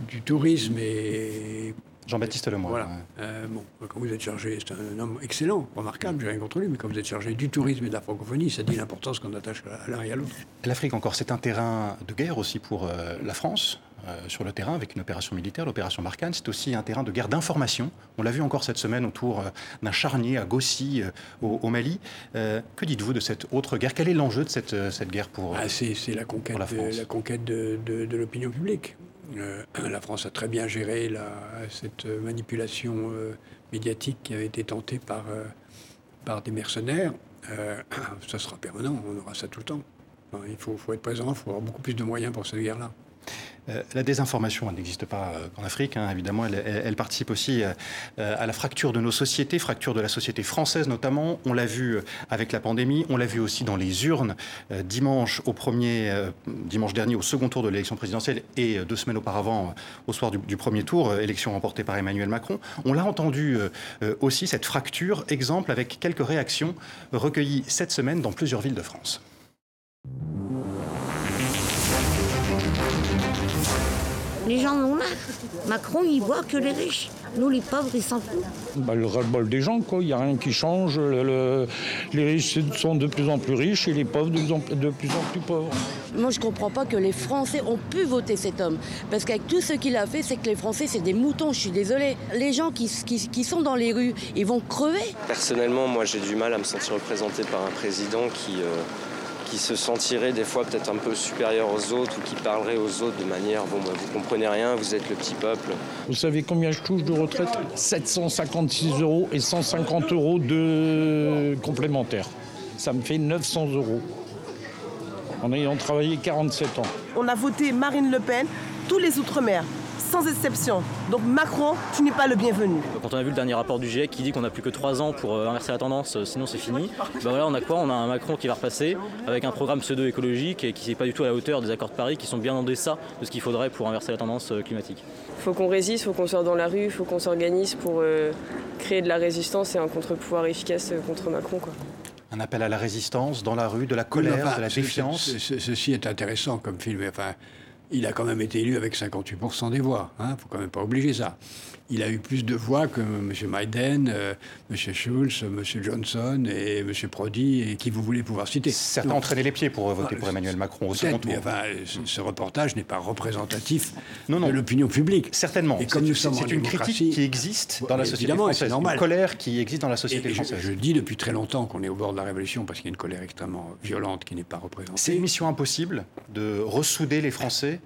du tourisme et
Jean-Baptiste Lemoyne.
Voilà. Euh, bon, quand vous êtes chargé, c'est un homme excellent, remarquable, j'ai rien contre lui, mais quand vous êtes chargé du tourisme et de la francophonie, ça dit l'importance qu'on attache à l'un et à l'autre.
L'Afrique encore, c'est un terrain de guerre aussi pour euh, la France. Euh, sur le terrain avec une opération militaire, l'opération Barkhane. C'est aussi un terrain de guerre d'information. On l'a vu encore cette semaine autour d'un charnier à Gossi, au, Mali. que dites-vous de cette autre guerre? Quel est l'enjeu de cette, cette guerre pour,
ah, C'est la conquête, la, la conquête de, de l'opinion publique. Euh, *clears throat* la France a très bien géré cette manipulation euh, médiatique qui avait été tentée par, euh, des mercenaires. *clears throat* ça sera permanent, on aura ça tout le temps. il faut, faut être présent, il faut avoir beaucoup plus de moyens pour cette guerre-là.
Euh, la désinformation, n'existe pas euh, qu'en Afrique, hein, évidemment, elle, participe aussi euh, à la fracture de nos sociétés, fracture de la société française notamment. On l'a vu avec la pandémie, on l'a vu aussi dans les urnes dimanche au premier, dimanche dernier au second tour de l'élection présidentielle et deux semaines auparavant au soir du premier tour, élection remportée par Emmanuel Macron. On l'a entendu aussi cette fracture, exemple avec quelques réactions recueillies cette semaine dans plusieurs villes de France.
Les gens ont marre. Macron, il voit que les riches. Nous, les pauvres, ils s'en foutent.
Bah, le ras-le-bol des gens, quoi. Il n'y a rien qui change. Les riches sont de plus en plus riches et les pauvres de plus en, de plus, en plus pauvres.
Moi, je ne comprends pas que les Français ont pu voter cet homme. Parce qu'avec tout ce qu'il a fait, c'est que les Français, c'est des moutons, je suis désolée. Les gens qui, qui, sont dans les rues, ils vont crever.
Personnellement, moi, j'ai du mal à me sentir représenté par un président qui... Euh, qui se sentirait des fois peut-être un peu supérieur aux autres ou qui parlerait aux autres de manière bon bah, vous comprenez rien, vous êtes le petit peuple.
Vous savez combien je touche de retraite? 756 euros et 150 euros de complémentaires. Ça me fait 900 euros en ayant travaillé 47 ans.
On a voté Marine Le Pen, tous les Outre-mer sans exception. Donc Macron, tu n'es pas le bienvenu.
Quand on a vu le dernier rapport du GIEC qui dit qu'on n'a plus que 3 ans pour euh, inverser la tendance, euh, sinon c'est fini, ben voilà, on a quoi? On a un Macron qui va repasser avec un programme pseudo-écologique et qui n'est pas du tout à la hauteur des accords de Paris qui sont bien en deçà de ce qu'il faudrait pour inverser la tendance euh, climatique.
Il faut qu'on résiste, il faut qu'on sorte dans la rue, il faut qu'on s'organise pour créer de la résistance et un contre-pouvoir efficace contre Macron. Quoi.
Un appel à la résistance dans la rue, de la colère, de la défiance?
ceci est intéressant comme film. Enfin, il a quand même été élu avec 58% des voix. Il hein, ne faut quand même pas obliger ça. Il a eu plus de voix que M. Biden, euh, M. Schulz, M. Johnson et M. Prodi, et qui vous voulez pouvoir citer.
Certains ont traîné les pieds pour voter ah, pour Emmanuel Macron au second tour.
Mais enfin, ce reportage n'est pas représentatif non, non. de l'opinion publique.
Certainement.
Et comme nous sommes
C'est une critique qui existe dans la société française. Normal. Une colère qui existe dans la société française.
Je, je, dis depuis très longtemps qu'on est au bord de la révolution parce qu'il y a une colère extrêmement violente qui n'est pas représentée.
C'est une mission impossible de ressouder les Français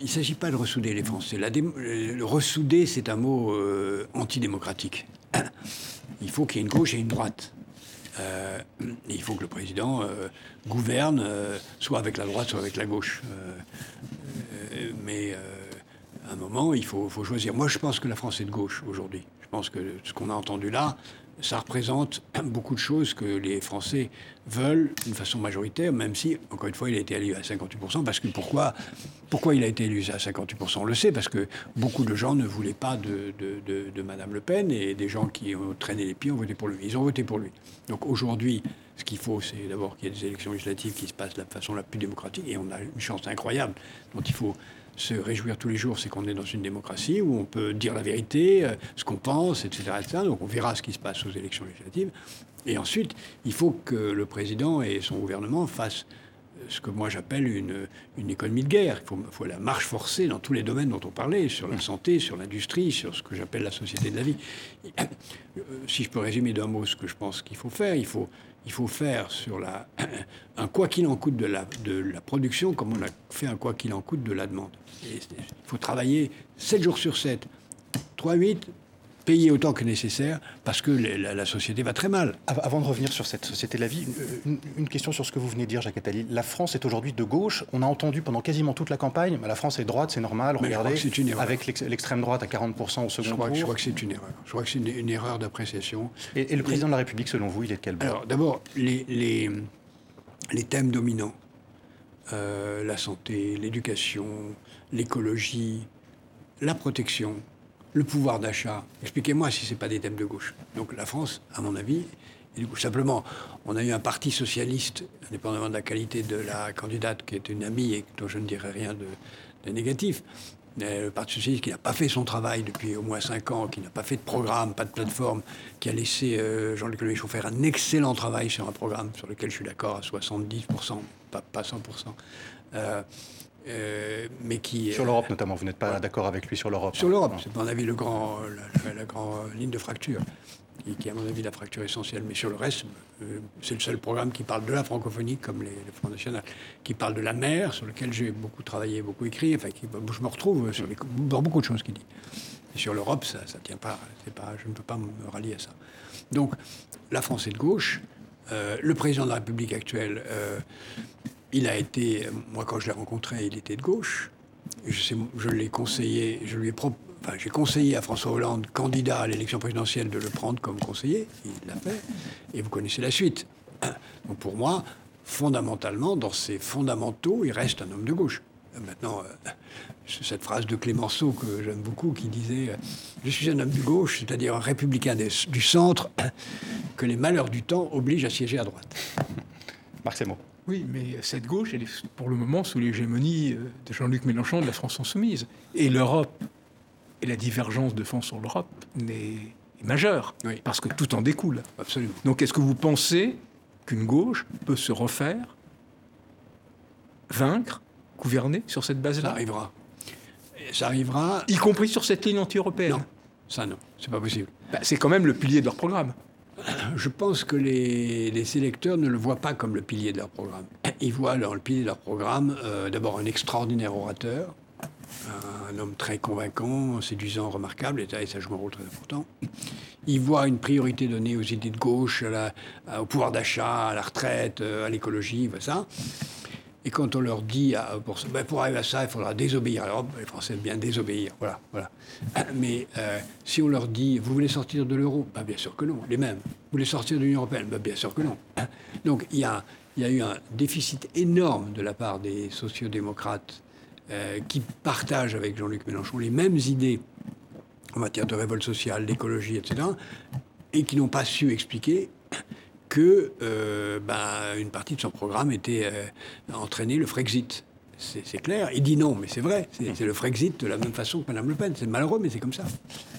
il ne s'agit pas de ressouder les Français. La le ressouder, c'est un mot euh, antidémocratique. *clears throat* Il faut qu'il y ait une gauche et une droite. Euh, il faut que le président euh, gouverne, soit avec la droite, soit avec la gauche. mais à un moment, il faut, choisir. Moi, je pense que la France est de gauche aujourd'hui. Je pense que ce qu'on a entendu là, ça représente *clears throat* beaucoup de choses que les Français veulent d'une façon majoritaire, même si, encore une fois, il a été élu à 58%. Parce que pourquoi, pourquoi il a été élu à 58% On le sait, parce que beaucoup de gens ne voulaient pas de, de, Madame Le Pen et des gens qui ont traîné les pieds ont voté pour lui. Ils ont voté pour lui. Donc aujourd'hui, ce qu'il faut, c'est d'abord qu'il y ait des élections législatives qui se passent de la façon la plus démocratique. Et on a une chance incroyable dont il faut se réjouir tous les jours, c'est qu'on est dans une démocratie où on peut dire la vérité, euh, ce qu'on pense, etc., Donc on verra ce qui se passe aux élections législatives. Et ensuite, il faut que le président et son gouvernement fassent euh, ce que moi j'appelle une, une, économie de guerre. Il faut, la marche forcée dans tous les domaines dont on parlait, sur la santé, sur l'industrie, sur ce que j'appelle la société de la vie. Euh, si je peux résumer d'un mot ce que je pense qu'il faut faire, il faut il faut faire sur la, *clears throat* un quoi qu'il en coûte de la, de la production comme on a fait un quoi qu'il en coûte de la demande. il faut travailler 7 jours sur 7, 3-8, payer autant que nécessaire parce que la, société va très mal.
Avant de revenir sur cette société de la vie, une, question sur ce que vous venez de dire, Jacques Attali. La France est aujourd'hui de gauche. On a entendu pendant quasiment toute la campagne, la France est droite, c'est normal. regardez, avec l'extrême droite à 40% au second
je crois,
tour.
Je crois que c'est une erreur. Je crois que c'est une, erreur d'appréciation.
Et, le président de la République, selon vous, il est de quel bord?
Alors, d'abord, les, les, les, thèmes dominants, euh, la santé, l'éducation, l'écologie, la protection, le pouvoir d'achat. Expliquez-moi si ce n'est pas des thèmes de gauche. Donc la France, à mon avis, et du coup, simplement, on a eu un parti socialiste, indépendamment de la qualité de la candidate, qui est une amie et dont je ne dirais rien de, négatif. le Parti socialiste qui n'a pas fait son travail depuis au moins cinq ans, qui n'a pas fait de programme, pas de plateforme, qui a laissé euh, Jean-Luc Mélenchon faire un excellent travail sur un programme sur lequel je suis d'accord à 70%, pas, pas 100%. Euh,
euh, mais qui sur l'Europe notamment. Vous n'êtes pas d'accord avec lui sur l'Europe
Sur l'Europe, c'est à mon avis le grand, la, grande ligne de fracture, qui, qui, est à mon avis la fracture essentielle. Mais sur le reste, euh, c'est le seul programme qui parle de la francophonie, comme les, le Front National, qui parle de la mer, sur lequel j'ai beaucoup travaillé, beaucoup écrit. Enfin, qui, je me retrouve sur dans beaucoup de choses qu'il dit. Et sur l'Europe, ça, ne tient pas, pas. Je ne peux pas me rallier à ça. Donc, la France est de gauche. Euh, le président de la République actuelle il a été, moi quand je l'ai rencontré, il était de gauche. je, l'ai conseillé, j'ai conseillé à François Hollande, candidat à l'élection présidentielle, de le prendre comme conseiller. Il l'a fait. Et vous connaissez la suite. Donc pour moi, fondamentalement, dans ses fondamentaux, il reste un homme de gauche. Maintenant, euh, cette phrase de Clémenceau que j'aime beaucoup qui disait Je suis un homme de gauche, c'est-à-dire un républicain du centre, que les malheurs du temps obligent à siéger à droite.
Marc mots.
Oui, mais cette gauche, elle est pour le moment sous l'hégémonie euh, de Jean-Luc Mélenchon de la France Insoumise. Et l'Europe et la divergence de fond sur l'Europe est majeure, parce que tout en découle.
Absolument.
Donc est-ce que vous pensez qu'une gauche peut se refaire, vaincre, gouverner sur cette base-là?
Ça arrivera. Ça arrivera.
Y compris sur cette ligne anti-européenne?
Non, ça non, c'est pas possible.
Bah, c'est quand même le pilier de leur programme.
Je pense que les, les, électeurs ne le voient pas comme le pilier de leur programme. Ils voient dans le pilier de leur programme euh, d'abord un extraordinaire orateur, un homme très convaincant, séduisant, remarquable, et ça joue un rôle très important. Il voit une priorité donnée aux idées de gauche, au pouvoir d'achat, à la retraite, euh, à l'écologie, voilà ça. Et quand on leur dit, ah, pour, ben, pour, arriver à ça, il faudra désobéir l'Europe, les Français aiment bien désobéir, voilà. *clears throat* Mais euh, si on leur dit, vous voulez sortir de l'euro? Ben, Bien sûr que non, les mêmes. Vous voulez sortir de l'Union européenne? Ben, Bien sûr que non. *clears throat* Donc il y, a, il y a eu un déficit énorme de la part des sociodémocrates euh, qui partagent avec Jean-Luc Mélenchon les mêmes idées en matière de révolte sociale, d'écologie, etc., et qui n'ont pas su expliquer que euh, ben, une partie de son programme était euh, entraîner le Frexit c'est clair. Il dit non, mais c'est vrai. C'est le Frexit de la même façon que Mme Le Pen. C'est malheureux, mais c'est comme ça.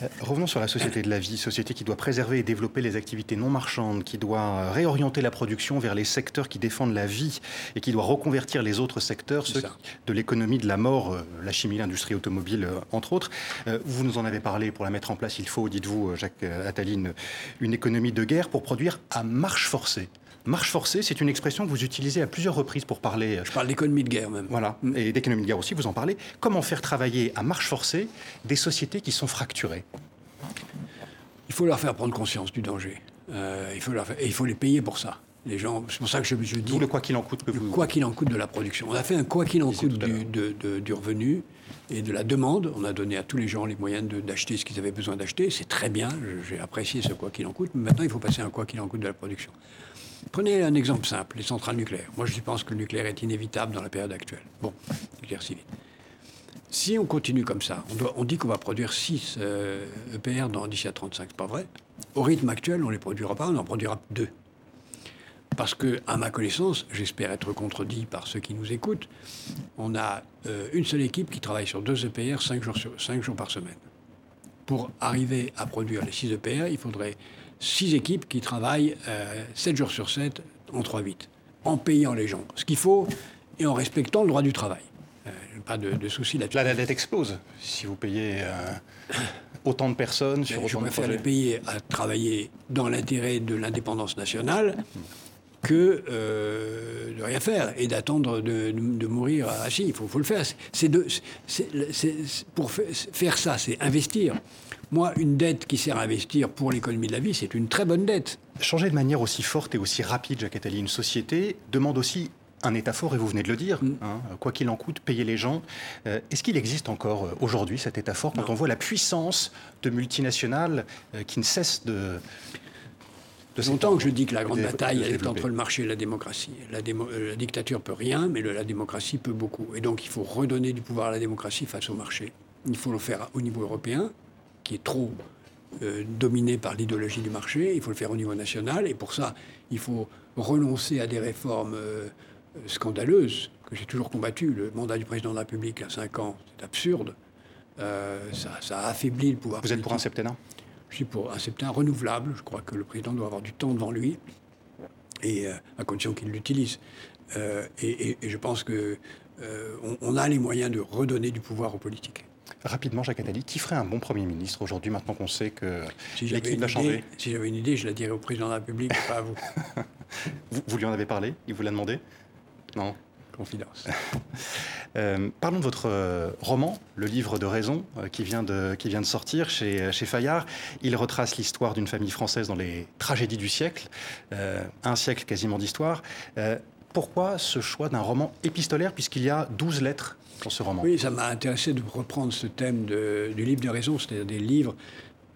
Euh, revenons sur la société de la vie, société qui doit préserver et développer les activités non marchandes, qui doit euh, réorienter la production vers les secteurs qui défendent la vie et qui doit reconvertir les autres secteurs, ceux de l'économie de la mort, euh, la chimie, l'industrie automobile, entre autres. Vous nous en avez parlé. Pour la mettre en place, il faut, dites-vous, Jacques Attaline, une économie de guerre pour produire à marche forcée. Marche forcée, c'est une expression que vous utilisez à plusieurs reprises pour parler.
Je parle d'économie de guerre même.
Voilà, mm. et d'économie de guerre aussi, vous en parlez. Comment faire travailler à marche forcée des sociétés qui sont fracturées?
Il faut leur faire prendre conscience du danger. Euh, il faut leur et il faut les payer pour ça. Les gens, c'est pour ça que je, je dis.
Tout le quoi qu'il en coûte que vous.
quoi qu'il en coûte de la production. On a fait un quoi qu'il en coûte du, du, revenu et de la demande. On a donné à tous les gens les moyens d'acheter ce qu'ils avaient besoin d'acheter. C'est très bien. J'ai apprécié ce quoi qu'il en coûte. Mais maintenant, il faut passer à un quoi qu'il en coûte de la production. Prenez un exemple simple, les centrales nucléaires. Moi, je pense que le nucléaire est inévitable dans la période actuelle. Bon, nucléaire civil. Si on continue comme ça, on, dit qu'on va produire 6 EPR dans, d'ici à 35, c'est pas vrai. Au rythme actuel, on ne les produira pas, on en produira 2. Parce que, à ma connaissance, j'espère être contredit par ceux qui nous écoutent, on a euh, une seule équipe qui travaille sur 2 EPR 5 jours, 5 jours par semaine. Pour arriver à produire les 6 EPR, il faudrait six équipes qui travaillent euh, 7 jours sur 7 en 3-8, en payant les gens ce qu'il faut et en respectant le droit du travail. Euh, pas de, de souci là-dessus.
Là, la dette explose. Si vous payez euh, autant de personnes sur autant
de projets. les payer à travailler dans l'intérêt de l'indépendance nationale que euh, de rien faire et d'attendre de, mourir assis. Il faut, faut, le faire. C'est de, pour faire ça, c'est investir. Moi, une dette qui sert à investir pour l'économie de la vie, c'est une très bonne dette.
Changer de manière aussi forte et aussi rapide, Jacques Attali, une société demande aussi un État fort, et vous venez de le dire, mm. hein, quoi qu'il en coûte, payer les gens. Euh, est-ce qu'il existe encore euh, aujourd'hui cet État fort quand on voit la puissance de multinationales euh, qui ne cessent de...
De longtemps que je dis que la grande bataille, elle est entre le marché et la démocratie. La, la dictature peut rien, mais la démocratie peut beaucoup. Et donc il faut redonner du pouvoir à la démocratie face au marché. Il faut le faire au niveau européen, qui est trop euh, dominé par l'idéologie du marché. Il faut le faire au niveau national. Et pour ça, il faut renoncer à des réformes euh, scandaleuses que j'ai toujours combattues. Le mandat du président de la République à 5 ans, c'est absurde. Euh, ça, ça, a affaibli le pouvoir.
Vous êtes pour un septennat?
Je suis pour un septennat renouvelable. Je crois que le président doit avoir du temps devant lui, et à condition qu'il l'utilise. Et, et, je pense que on a les moyens de redonner du pouvoir aux politiques.
Rapidement, Jacques Attali, qui ferait un bon Premier ministre aujourd'hui, maintenant qu'on sait que si l'équipe a changé
Si j'avais une idée, je la dirais au Président de la République, pas à vous. *laughs*
vous. lui en avez parlé? Il vous l'a demandé? Non?
Confidence. *laughs*
Euh, parlons de votre euh, roman, Le livre de raison, euh, qui, vient de, qui vient de sortir chez, chez Fayard. Il retrace l'histoire d'une famille française dans les tragédies du siècle, un siècle quasiment d'histoire. Pourquoi ce choix d'un roman épistolaire, puisqu'il y a 12 lettres dans ce roman?
Oui, ça m'a intéressé de reprendre ce thème du livre de raison, c'est-à-dire des livres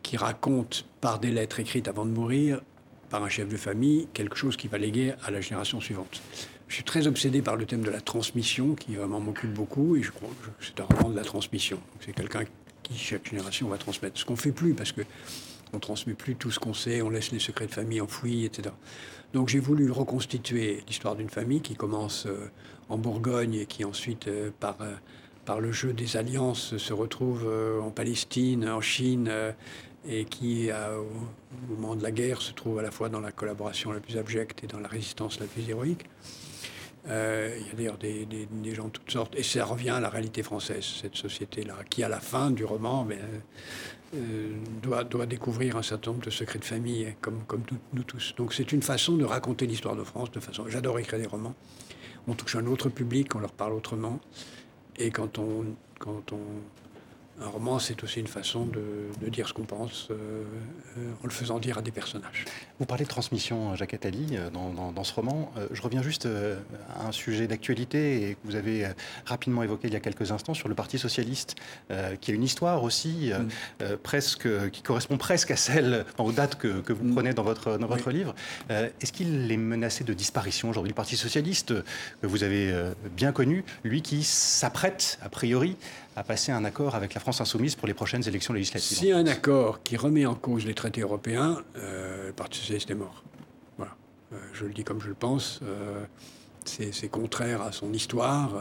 qui racontent par des lettres écrites avant de mourir, par un chef de famille, quelque chose qui va léguer à la génération suivante. Je suis très obsédé par le thème de la transmission, qui vraiment m'occupe beaucoup, et je crois que c'est un roman de la transmission. C'est quelqu'un qui, chaque génération, va transmettre. Ce qu'on ne fait plus, parce que on transmet plus tout ce qu'on sait, on laisse les secrets de famille enfouis, etc. Donc j'ai voulu reconstituer l'histoire d'une famille qui commence euh, en Bourgogne et qui ensuite, euh, par, euh, par le jeu des alliances, se retrouve en Palestine, en Chine, et qui, au moment de la guerre, se trouve à la fois dans la collaboration la plus abjecte et dans la résistance la plus héroïque. il y a d'ailleurs des, gens de toutes sortes. Et ça revient à la réalité française, cette société-là, qui, à la fin du roman, ben, euh, doit, doit, découvrir un certain nombre de secrets de famille, comme, comme nous, tous. Donc c'est une façon de raconter l'histoire de France de façon. J'adore écrire des romans. On touche un autre public, on leur parle autrement. Et quand on, quand on un roman, c'est aussi une façon de, dire ce qu'on pense euh, euh, en le faisant dire à des personnages.
Vous parlez de transmission, Jacques Attali, euh, dans, ce roman. je reviens juste à un sujet d'actualité et que vous avez rapidement évoqué il y a quelques instants sur le Parti socialiste, qui a une histoire aussi mm. presque, qui correspond presque à celle, aux dates que, vous mm. prenez dans votre, dans votre livre. Est-ce qu'il est menacé de disparition aujourd'hui Le Parti socialiste, que vous avez bien connu, lui qui s'apprête, a priori, à passer un accord avec la France insoumise pour les prochaines élections législatives.
A un accord qui remet en cause les traités européens, euh, le Parti socialiste est mort. Voilà. Euh, je le dis comme je le pense. Euh, c'est contraire à son histoire,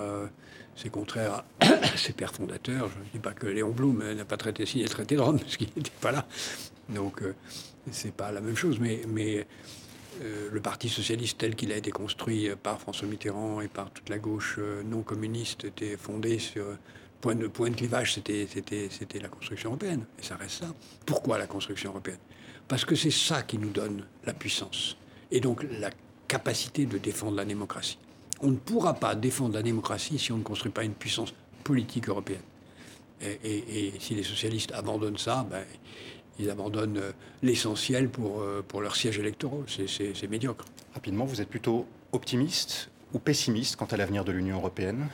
c'est contraire à *coughs* ses pères fondateurs. Je ne dis pas que Léon Blum n'a pas traité signé le traité de Rome, *laughs* parce qu'il n'était pas là. Donc, c'est pas la même chose. Mais, mais le Parti socialiste tel qu'il a été construit par François Mitterrand et par toute la gauche non communiste était fondé sur point de, point de clivage, c'était la construction européenne. Et ça reste ça. Pourquoi la construction européenne? Parce que c'est ça qui nous donne la puissance. Et donc la capacité de défendre la démocratie. On ne pourra pas défendre la démocratie si on ne construit pas une puissance politique européenne. Et, si les socialistes abandonnent ça, ben, ils abandonnent euh, l'essentiel pour, euh, pour leurs sièges électoraux. C'est médiocre.
Rapidement, vous êtes plutôt optimiste ou pessimiste quant à l'avenir de l'Union européenne?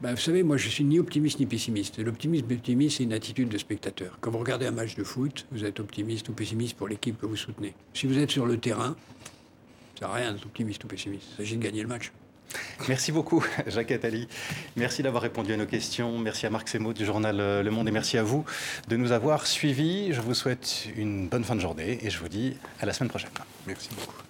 Ben, vous savez, moi, je suis ni optimiste ni pessimiste. L'optimisme pessimiste, c'est une attitude de spectateur. Quand vous regardez un match de foot, vous êtes optimiste ou pessimiste pour l'équipe que vous soutenez. Si vous êtes sur le terrain, ça sert à rien d'être optimiste ou pessimiste. Il s'agit de gagner le match.
Merci beaucoup, *laughs* Jacques Attali. Merci d'avoir répondu à nos questions. Merci à Marc Semo du journal euh, Le Monde et merci à vous de nous avoir suivis. Je vous souhaite une bonne fin de journée et je vous dis à la semaine prochaine.
Merci beaucoup.